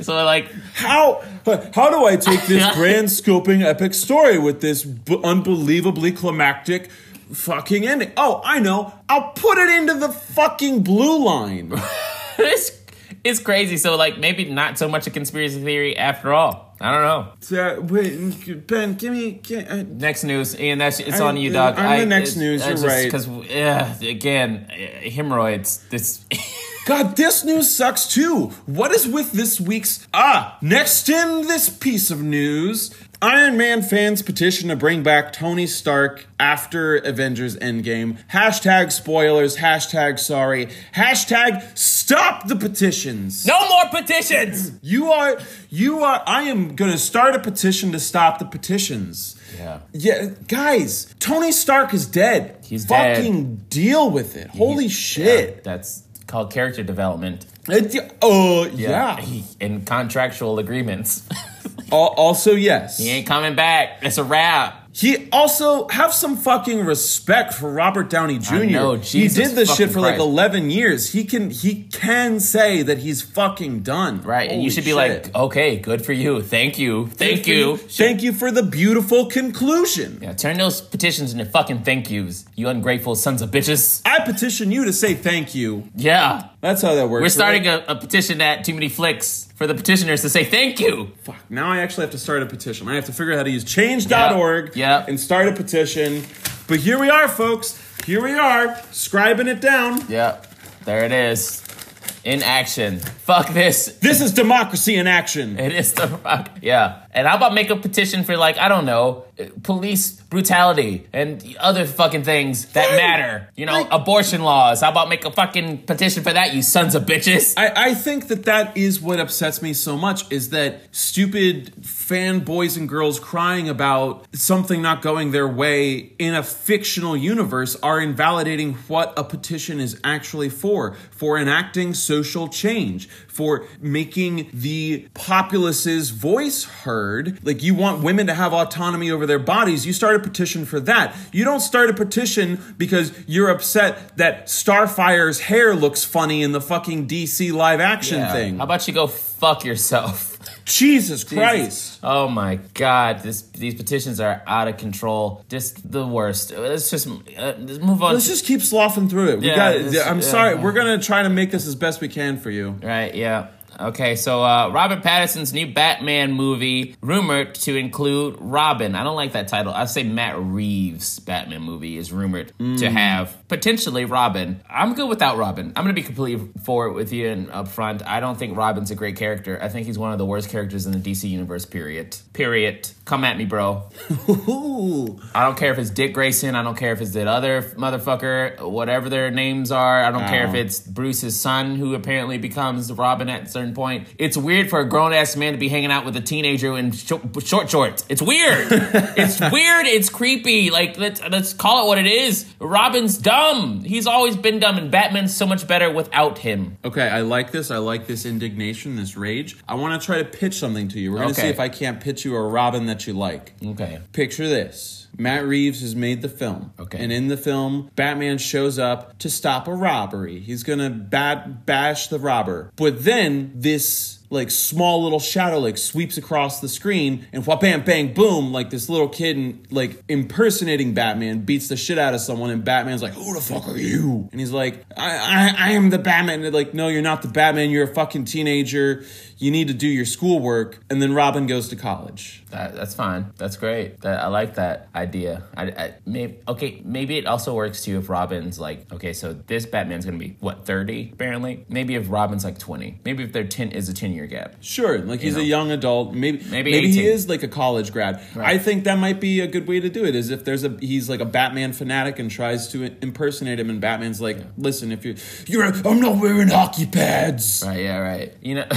So like, How how do I take this <laughs> grand scoping epic story with this b- unbelievably climactic fucking ending? Oh, I know. I'll put it into the fucking blue line. <laughs> it's it's crazy. So like, maybe not so much a conspiracy theory after all. I don't know. So, wait, Ben, give me. Give, uh, Next news, Ian. That's it's I- on you, dog. I'm the next news, you're right. Because yeah, again, hemorrhoids. This. <laughs> God, this news sucks too. What is with this week's ah? Next in this piece of news, Iron Man fans petition to bring back Tony Stark after Avengers Endgame. Hashtag spoilers. Hashtag sorry. Hashtag stop the petitions. no more petitions. You are, you are. I am gonna start a petition to stop the petitions. Yeah. Yeah, guys, Tony Stark is dead. He's dead. Fucking deal with it. Holy shit. That's called character development. Oh, uh, yeah. And contractual agreements. <laughs> Al- also, yes. he ain't coming back. It's a wrap. He also have some fucking respect for Robert Downey Jr. know, he did this shit for like 11 years. He can he can say that he's fucking done. Right, and you should be shit. like, okay, good for you. Thank you. Thank Good for you. Thank you for the beautiful conclusion. Yeah, turn those petitions into fucking thank yous, you ungrateful sons of bitches. I petition you to say thank you. Yeah. That's how that works. We're starting right? a, a petition at Too Many Flicks for the petitioners to say thank you. Fuck. Now I actually have to start a petition. I have to figure out how to use change.org Yep, yep. and start a petition. But here we are, folks. Here we are, scribing it down. Yep, there it is. In action. Fuck this. This is democracy in action. It is <laughs> the rock. Yeah. And how about make a petition for like, I don't know, police brutality and other fucking things that matter. You know, Like- abortion laws. How about make a fucking petition for that, you sons of bitches? I, I think that that is what upsets me so much is that stupid fanboys and girls crying about something not going their way in a fictional universe are invalidating what a petition is actually for for enacting social change for making the populace's voice heard like you want women to have autonomy over their bodies you start a petition for that you don't start a petition because you're upset that starfire's hair looks funny in the fucking dc live action Yeah. thing How about you go fuck yourself? Jesus christ Oh my god, this these petitions are out of control. Just the worst. Let's just, uh, let's move on. let's just keep sloughing through it we Yeah, got i'm yeah. sorry we're gonna try to make this as best we can for you Right, yeah. Okay, so uh, Robert Pattinson's new Batman movie rumored to include Robin. I don't like that title. I say Matt Reeves' Batman movie is rumored to have potentially Robin. I'm good without Robin. I'm gonna be completely forward with you and upfront. I don't think Robin's a great character. I think he's one of the worst characters in the DC universe. Period. Period. Come at me, bro. <laughs> I don't care if it's Dick Grayson. I don't care if it's that other motherfucker, whatever their names are. I don't care if it's Bruce's son who apparently becomes Robin at a certain point. It's weird for a grown ass man to be hanging out with a teenager in sh- short shorts. It's weird. <laughs> it's weird. It's creepy. Like let's let's call it what it is. Robin's dumb. He's always been dumb, and Batman's so much better without him. Okay, I like this. I like this indignation, this rage. I want to try to pitch something to you. We're going to Okay. see if I can't pitch you a Robin that you like. Okay. Picture this. Matt Reeves has made the film. Okay. And in the film, Batman shows up to stop a robbery. He's going to bat- bash the robber. But then this like small little shadow like sweeps across the screen and wha bam bang boom like this little kid in, like impersonating Batman beats the shit out of someone and Batman's like who the fuck are you and he's like I I, I am the Batman and they're like no you're not the Batman you're a fucking teenager you need to do your schoolwork and then Robin goes to college That, that's fine. That's great. That I like that idea. I, I maybe okay. Maybe it also works too if Robin's like okay. So this Batman's gonna be what thirty apparently. Maybe if Robin's like twenty. Maybe if they're ten is a ten year gap. Sure, like he's know. a young adult. Maybe Maybe maybe he is like a college grad. I think that might be a good way to do it. Is if there's a he's like a Batman fanatic and tries to impersonate him, and Batman's like, "Listen, if you you're I'm not wearing hockey pads." Right. Yeah. Right. You know. <laughs>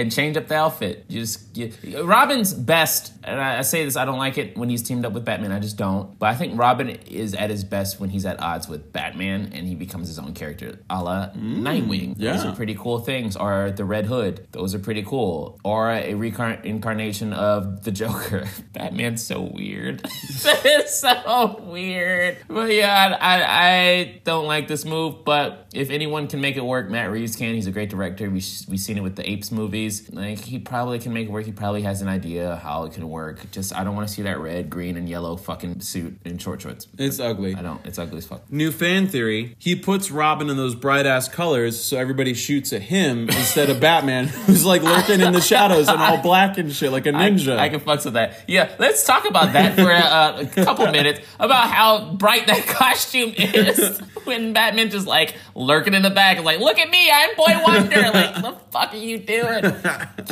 And change up the outfit. Just you, Robin's best, and I, I say this. I don't like it when he's teamed up with Batman. I just don't. But I think Robin is at his best when he's at odds with Batman, and he becomes his own character, a la mm, Nightwing. Those yeah. are pretty cool things. Or the Red Hood. Those are pretty cool. Or a reincarnation of the Joker. <laughs> Batman's so weird. <laughs> it's so weird. But yeah, I, I don't like this move. But if anyone can make it work, Matt Reeves can. He's a great director. We we've seen it with the Apes movies. Like he probably can make it work. He probably has an idea how it can work. Just I don't want to see that red, green, and yellow fucking suit in short shorts. It's ugly. I don't. It's ugly as fuck. New fan theory: He puts Robin in those bright ass colors, so everybody shoots at him <laughs> instead of Batman, <laughs> who's like lurking in the shadows and all black and shit, like a ninja. I, I can fuck with that. Yeah, let's talk about that for a, a couple <laughs> minutes about how bright that costume is. when Batman just like lurking in the back and like, look at me, I'm Boy Wonder. like, what the fuck are you doing?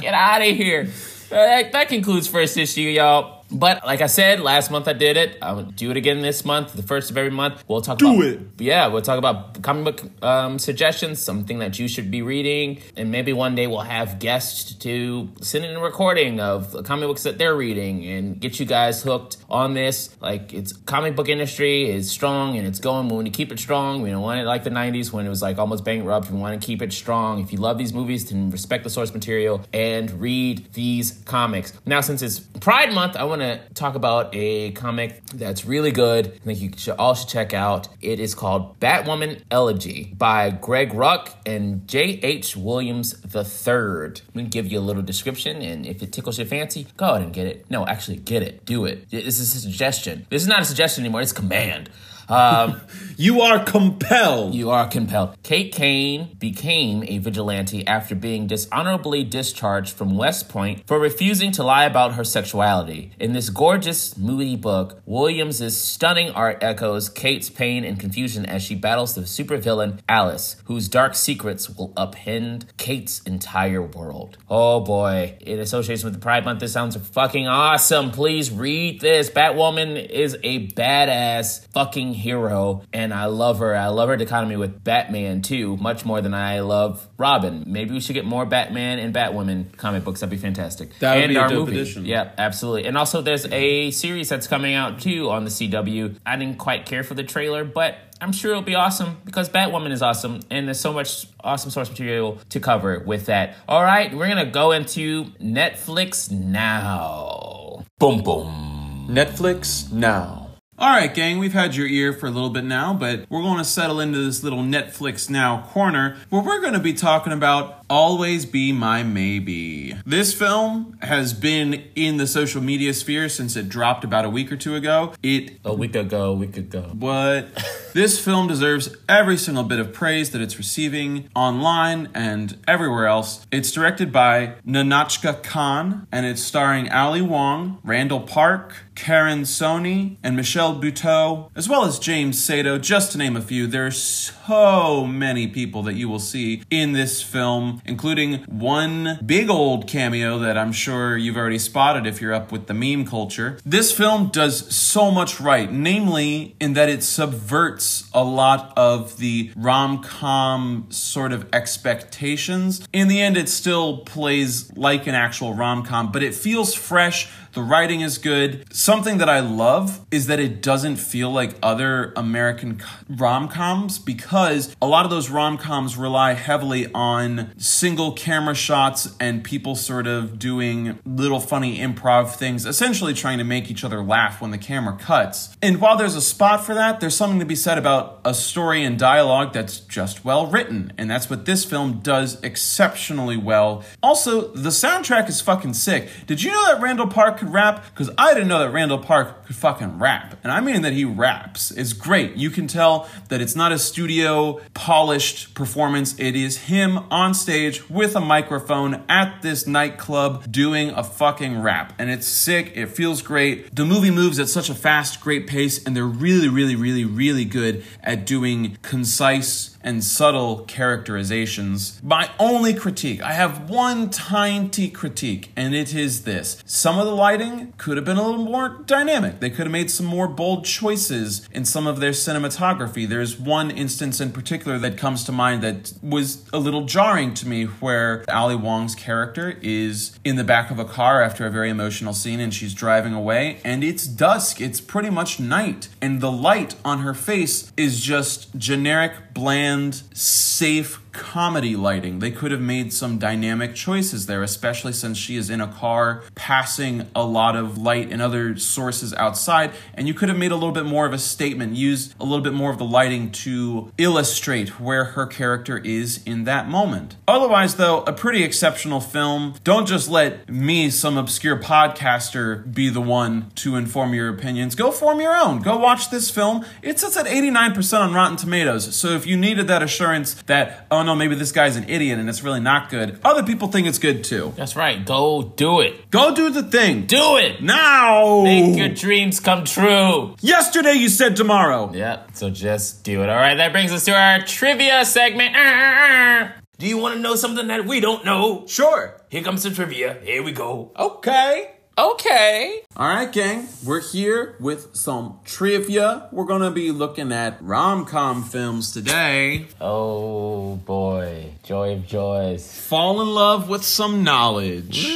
Get out of here. That, that concludes first issue, y'all. But like I said, last month I did it. I will do it again this month, the first of every month. We'll talk Do about it. yeah, we'll talk about comic book um, suggestions, something that you should be reading, and maybe one day we'll have guests to send in a recording of the comic books that they're reading and get you guys hooked on this. Like, it's comic book industry is strong and it's going. We want to keep it strong. We don't want it like the '90s when it was like almost bankrupt. We want to keep it strong. If you love these movies, then respect the source material and read these comics. Now, since it's Pride Month, I want want to talk about a comic that's really good. I think you should, all should check out. It is called Batwoman Elegy by Greg Ruck and J.H. Williams III. I'm going to give you a little description, and if it tickles your fancy, go ahead and get it. No, actually, get it. Do it. This is a suggestion. This is not a suggestion anymore, it's command. Um, <laughs> You are compelled. you are compelled. Kate Kane became a vigilante after being dishonorably discharged from West Point for refusing to lie about her sexuality. In this gorgeous, moody book, Williams' stunning art echoes Kate's pain and confusion as she battles the supervillain Alice, whose dark secrets will upend Kate's entire world. Oh boy, in association with the Pride Month, this sounds fucking awesome. Please read this. Batwoman is a badass fucking hero, and I love her. I love her dichotomy with Batman too, much more than I love Robin. Maybe we should get more Batman and Batwoman comic books. That'd be fantastic. That would and be our movie. Yeah, absolutely. And also, there's a series that's coming out too on the CW. I didn't quite care for the trailer, but I'm sure it'll be awesome because Batwoman is awesome, and there's so much awesome source material to cover with that. All right, we're gonna go into Netflix now. Boom, boom. Netflix now. All right, gang, we've had your ear for a little bit now, but we're going to settle into this little Netflix Now corner where we're going to be talking about Always Be My Maybe. This film has been in the social media sphere since it dropped about a week or two ago. It A week ago, a week ago. what <laughs> this film deserves every single bit of praise that it's receiving online and everywhere else. It's directed by Nahnatchka Khan and it's starring Ali Wong, Randall Park, Karan Soni, and Michelle Buteau, as well as James Saito, just to name a few. There's so many people that you will see in this film, including one big old cameo that I'm sure you've already spotted if you're up with the meme culture. This film does so much right, namely in that it subverts a lot of the rom com sort of expectations. In the end, it still plays like an actual rom com, but it feels fresh. The writing is good. Something that I love is that it doesn't feel like other American rom coms because a lot of those rom coms rely heavily on single camera shots and people sort of doing little funny improv things, essentially trying to make each other laugh when the camera cuts. And while there's a spot for that, there's something to be said about a story and dialogue that's just well written. And that's what this film does exceptionally well. Also, the soundtrack is fucking sick. Did you know that Randall Park could rap? Because I didn't know that Randall Park could fucking rap. And I mean that he raps. It's great. You can tell that it's not a studio polished performance. It is him on stage with a microphone at this nightclub doing a fucking rap. And it's sick. It feels great. The movie moves at such a fast, great pace, and they're really, really, really, really good at doing concise and subtle characterizations. My only critique, I have one tiny critique, and it is this. Some of the lighting could have been a little more dynamic. They could have made some more bold choices in some of their cinematography. There's one instance in particular that comes to mind that was a little jarring to me where Ali Wong's character is in the back of a car after a very emotional scene and she's driving away and it's dusk. It's pretty much night and the light on her face is just generic, bland, safe comedy lighting. They could have made some dynamic choices there, especially since she is in a car passing a lot of light and other sources outside. And you could have made a little bit more of a statement, used a little bit more of the lighting to illustrate where her character is in that moment. Otherwise, though, a pretty exceptional film. Don't just let me, some obscure podcaster, be the one to inform your opinions. Go form your own. Go watch this film. It sits at 89% on Rotten Tomatoes. So if you needed that assurance that, oh no, maybe this guy's an idiot and it's really not good, other people think it's good too. That's right. Go do it. Go do the thing. Do it. now. Make your dreams come true. Yesterday you said tomorrow. Yep. So just do it. All right. That brings us to our trivia segment. <laughs> Do you want to know something that we don't know? Sure. Here comes the trivia. Here we go. Okay. Okay. All right, gang. We're here with some trivia. We're going to be looking at rom com films today. Oh boy. Joy of joys. Fall in love with some knowledge.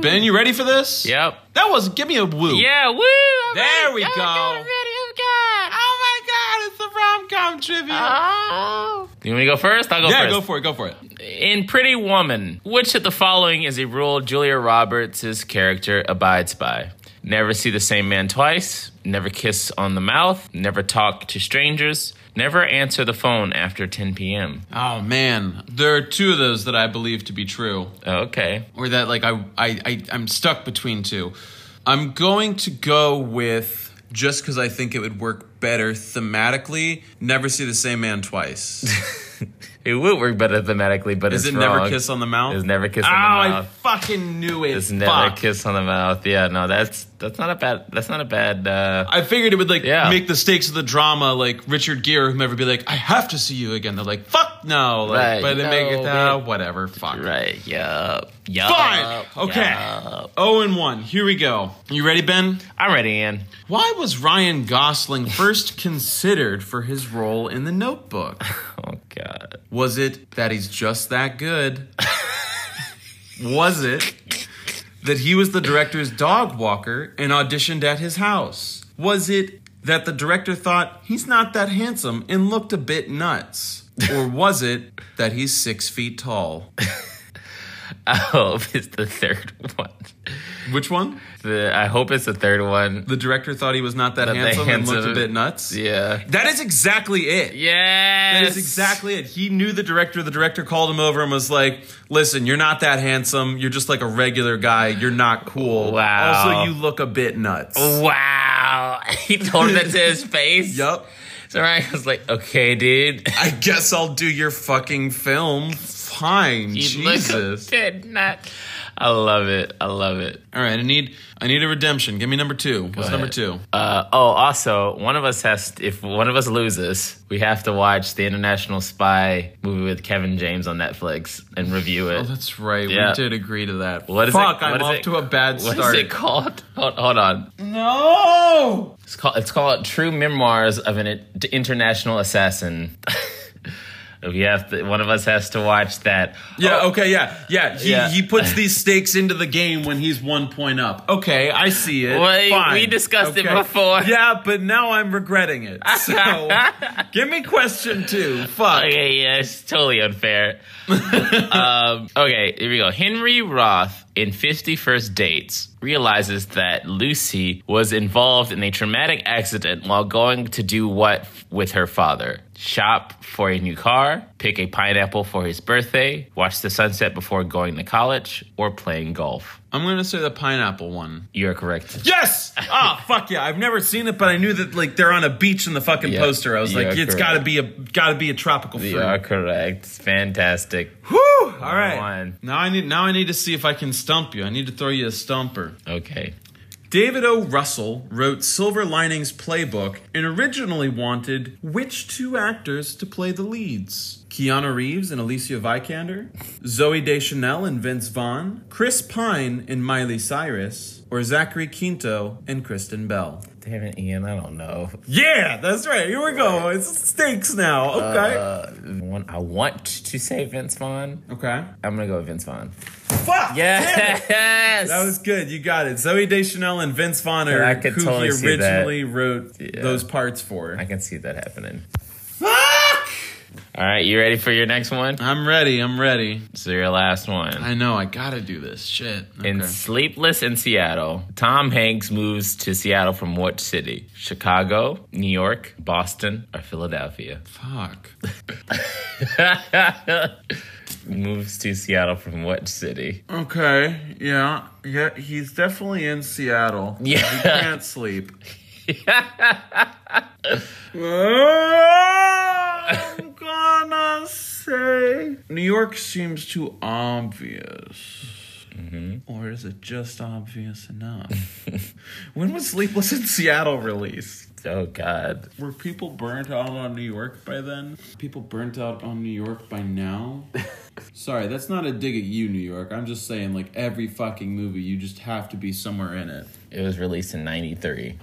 Ben, you ready for this? Yep. That was, give me a woo. Yeah. Woo. There we go. It's the rom com trivia. Oh. You want me to go first? I'll go yeah, first. go for it, go for it. In Pretty Woman, which of the following is a rule Julia Roberts' character abides by? Never see the same man twice. Never kiss on the mouth. Never talk to strangers. Never answer the phone after 10 p.m. Oh man, there are two of those that I believe to be true, Okay. or that like I I, I I'm stuck between two. I'm going to go with just because I think it would work better thematically. Never see the same man twice. <laughs> <laughs> It would work better thematically, but Is it's it never kiss on the mouth? It's never kiss oh, on the mouth. I fucking knew it. It's never Fuck. kiss on the mouth. Yeah, no, that's that's not a bad. That's not a bad. Uh, I figured it would like Yeah. make the stakes of the drama like Richard Gere or whomever be like, I have to see you again. They're like, fuck no. Like, Right, But it make it no, uh, whatever. Fuck. right. Yup. Yup. Fine. Okay. yup. Oh and one. Here we go. You ready, Ben? I'm ready, Ian. Why was Ryan Gosling first considered for his role in The Notebook? <laughs> Oh God. Was it that he's just that good? <laughs> was it that he was the director's dog walker and auditioned at his house? Was it that the director thought he's not that handsome and looked a bit nuts? Or was it that he's six feet tall? <laughs> I hope it's the third one. Which one? The, I hope it's the third one. The director thought he was not that Not that handsome, and looked a bit nuts? Yeah. That is exactly it. Yes. That is exactly it. He knew the director. The director called him over and was like, "Listen, you're not that handsome. You're just like a regular guy. You're not cool. Wow. Also, you look a bit nuts." Wow. <laughs> He told that to his <laughs> face. Yup. So Ryan was like, "Okay, dude." I guess I'll do your fucking film. Fine. You Jesus. bit nut. I love it. I love it. All right. I need. I need a redemption. Give me number two. What's number two? Uh, oh, also, one of us has. If one of us loses, we have to watch the International Spy movie with Kevin James on Netflix and review it. Oh, that's right. Yeah. We did agree to that. What is Fuck, it? I'm what is off it- to a bad What start. is it called? Hold, hold on. No. It's called. It's called True Memoirs of an International Assassin. <laughs> we have to. One of us has to watch that. Yeah, Oh, okay, yeah. Yeah, he, Yeah. he puts these stakes into the game when he's one point up. Okay, I see it. Wait, Fine. we discussed it before. <laughs> Yeah, but now I'm regretting it. So, <laughs> give me question two. Fuck. Okay, yeah, it's totally unfair. <laughs> um, okay, here we go. Henry Roth in 50 First Dates realizes that Lucy was involved in a traumatic accident while going to do what with her father? Shop for a new car, pick a pineapple for his birthday, watch the sunset before going to college, or playing golf. I'm gonna say the pineapple one. You're correct. Yes! Ah, fuck yeah. I've never seen it, but I knew that like they're on a beach in the fucking Yeah, poster. I was like, you're it's correct. gotta be a gotta be a tropical fruit. You are correct. Fantastic. Whew! All right. One. Now I need now I need to see if I can stump you. I need to throw you a stumper. Okay. David O. Russell wrote Silver Linings Playbook and originally wanted which two actors to play the leads? Keanu Reeves and Alicia Vikander, Zooey Deschanel and Vince Vaughn, Chris Pine and Miley Cyrus, or Zachary Quinto and Kristen Bell? Damn it, Ian. I don't know. Yeah, that's right. Here we go. It's stakes now. Okay. Uh, one, I want to say Vince Vaughn. okay. I'm gonna go with Vince Vaughn. Fuck. Yes. That was good. You got it. Zooey Deschanel and Vince Vaughn are I could who totally he see originally wrote Yeah. those parts for. I can see that happening. All right, you ready for your next one? I'm ready. I'm ready. So your last one. I know. I gotta do this. Shit. Okay. In Sleepless in Seattle, Tom Hanks moves to Seattle from what city? Chicago, New York, Boston, or Philadelphia? Fuck. <laughs> moves to Seattle from what city? Okay. Yeah. Yeah. He's definitely in Seattle. Yeah. He can't sleep. <laughs> I'm gonna say New York seems too obvious. Or is it just obvious enough? when was Sleepless in Seattle released? Oh God. Were people burnt out on New York by then? People burnt out on New York by now? Sorry, that's not a dig at you, New York. I'm just saying, like, every fucking movie, you just have to be somewhere in it. It was released in '93.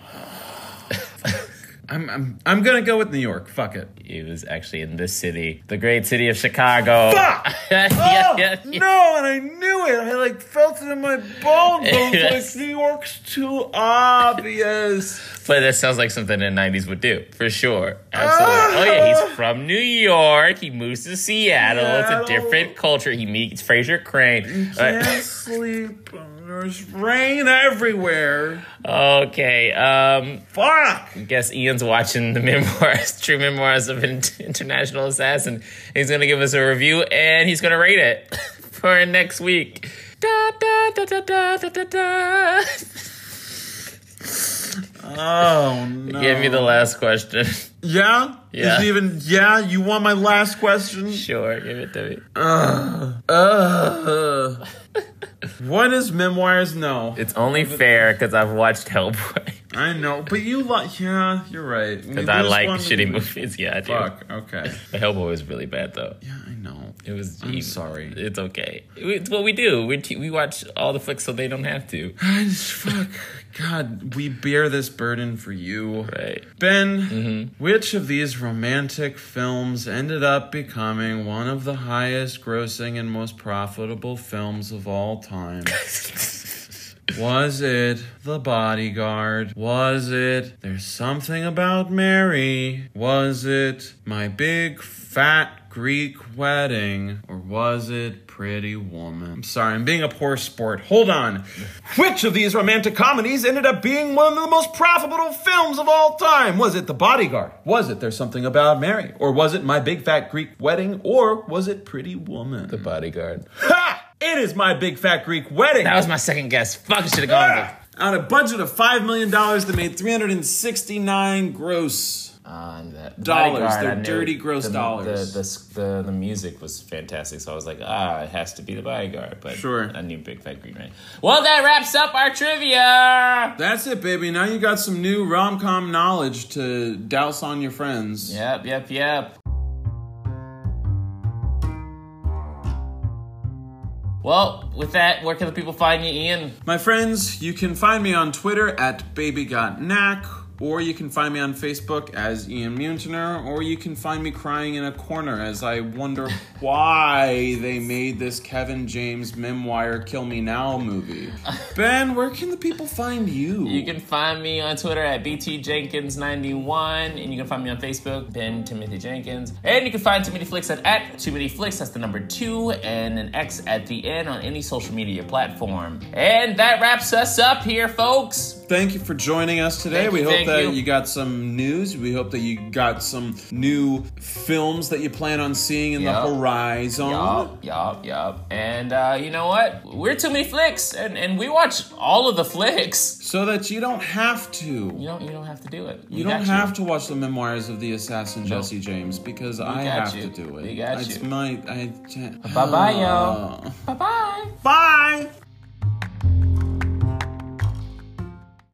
I'm, I'm, I'm gonna go with New York. Fuck it. It was actually in this city, the great city of Chicago. Fuck! <laughs> yeah, Oh, yeah, yeah. no, and I knew it. I like felt it in my bones. Like, <laughs> New York's too obvious. But that sounds like something the '90s would do for sure. Absolutely. Ah! oh yeah, he's from New York. He moves to Seattle. Seattle. It's a different culture. He meets Frasier Crane. Uh, Can't sleep. There's rain everywhere. Okay. Um, Fuck. I guess Ian's watching the <laughs> memoirs, true memoirs of an <laughs> international assassin. He's gonna give us a review and he's gonna rate it <laughs> for next week. Da, da, da, da, da, da, da. Oh no. Give me the last question. Yeah? Yeah. Even yeah, you want my last question? sure, give it to me. Uh, what is memoirs? No. It's only fair because I've watched Hellboy. I know, but you like yeah, you're right. Because I like shitty movies. Yeah, I do. Fuck. Okay. <laughs> The Hellboy was really bad though. Yeah, I know. It was. I'm sorry. It's okay. It's what we do. We we watch all the flicks so they don't have to. <sighs> I just, fuck. God, we bear this burden for you. Right. Ben, mm-hmm. which of these romantic films ended up becoming one of the highest grossing and most profitable films of all time? <laughs> Was it The Bodyguard? Was it There's Something About Mary? Was it My Big Fat Greek Wedding? Or was it Pretty Woman? I'm sorry, I'm being a poor sport. Hold on. Which of these romantic comedies ended up being one of the most profitable films of all time? Was it The Bodyguard? Was it There's Something About Mary? Or was it My Big Fat Greek Wedding? Or was it Pretty Woman? The Bodyguard. ha! It is My Big Fat Greek Wedding. That was my second guess. Fuck, I should have gone with it. On a budget of $5 million, they made 369 gross. On that dollars, they're dirty gross the, dollars. The, the, the, the music was fantastic, so I was like, ah, it has to be the bodyguard. But Sure. I knew Big Fat Green Man. Well, that wraps up our trivia. That's it, baby. Now you got some new rom com knowledge to douse on your friends. Yep, yep, yep. Well, with that, where can the people find you, Ian? My friends, you can find me on Twitter at babygotnack, or you can find me on Facebook as Ian Mutiner, or you can find me crying in a corner as I wonder <laughs> why they made this Kevin James memoir Kill Me Now movie. Ben, where can the people find you? You can find me on Twitter at BTJenkins91, and you can find me on Facebook, Ben Timothy Jenkins. And you can find Too Many Flicks at, at Too Many Flicks, that's the number two, and an X at the end on any social media platform. And that wraps us up here, folks. Thank you for joining us today. Thank we you, hope that you. you. got some news. We hope that you got some new films that you plan on seeing in Yep. the horizon. Yup, yup, yup. And uh, you know what? We're Too Many Flicks, and, and we watch all of the flicks. So that you don't have to. You don't, you don't have to do it. You don't have to watch the memoirs of the assassin Jesse James because I have you. to do it. We got it's you. my I can't. Bye bye, yo. Bye bye. Bye.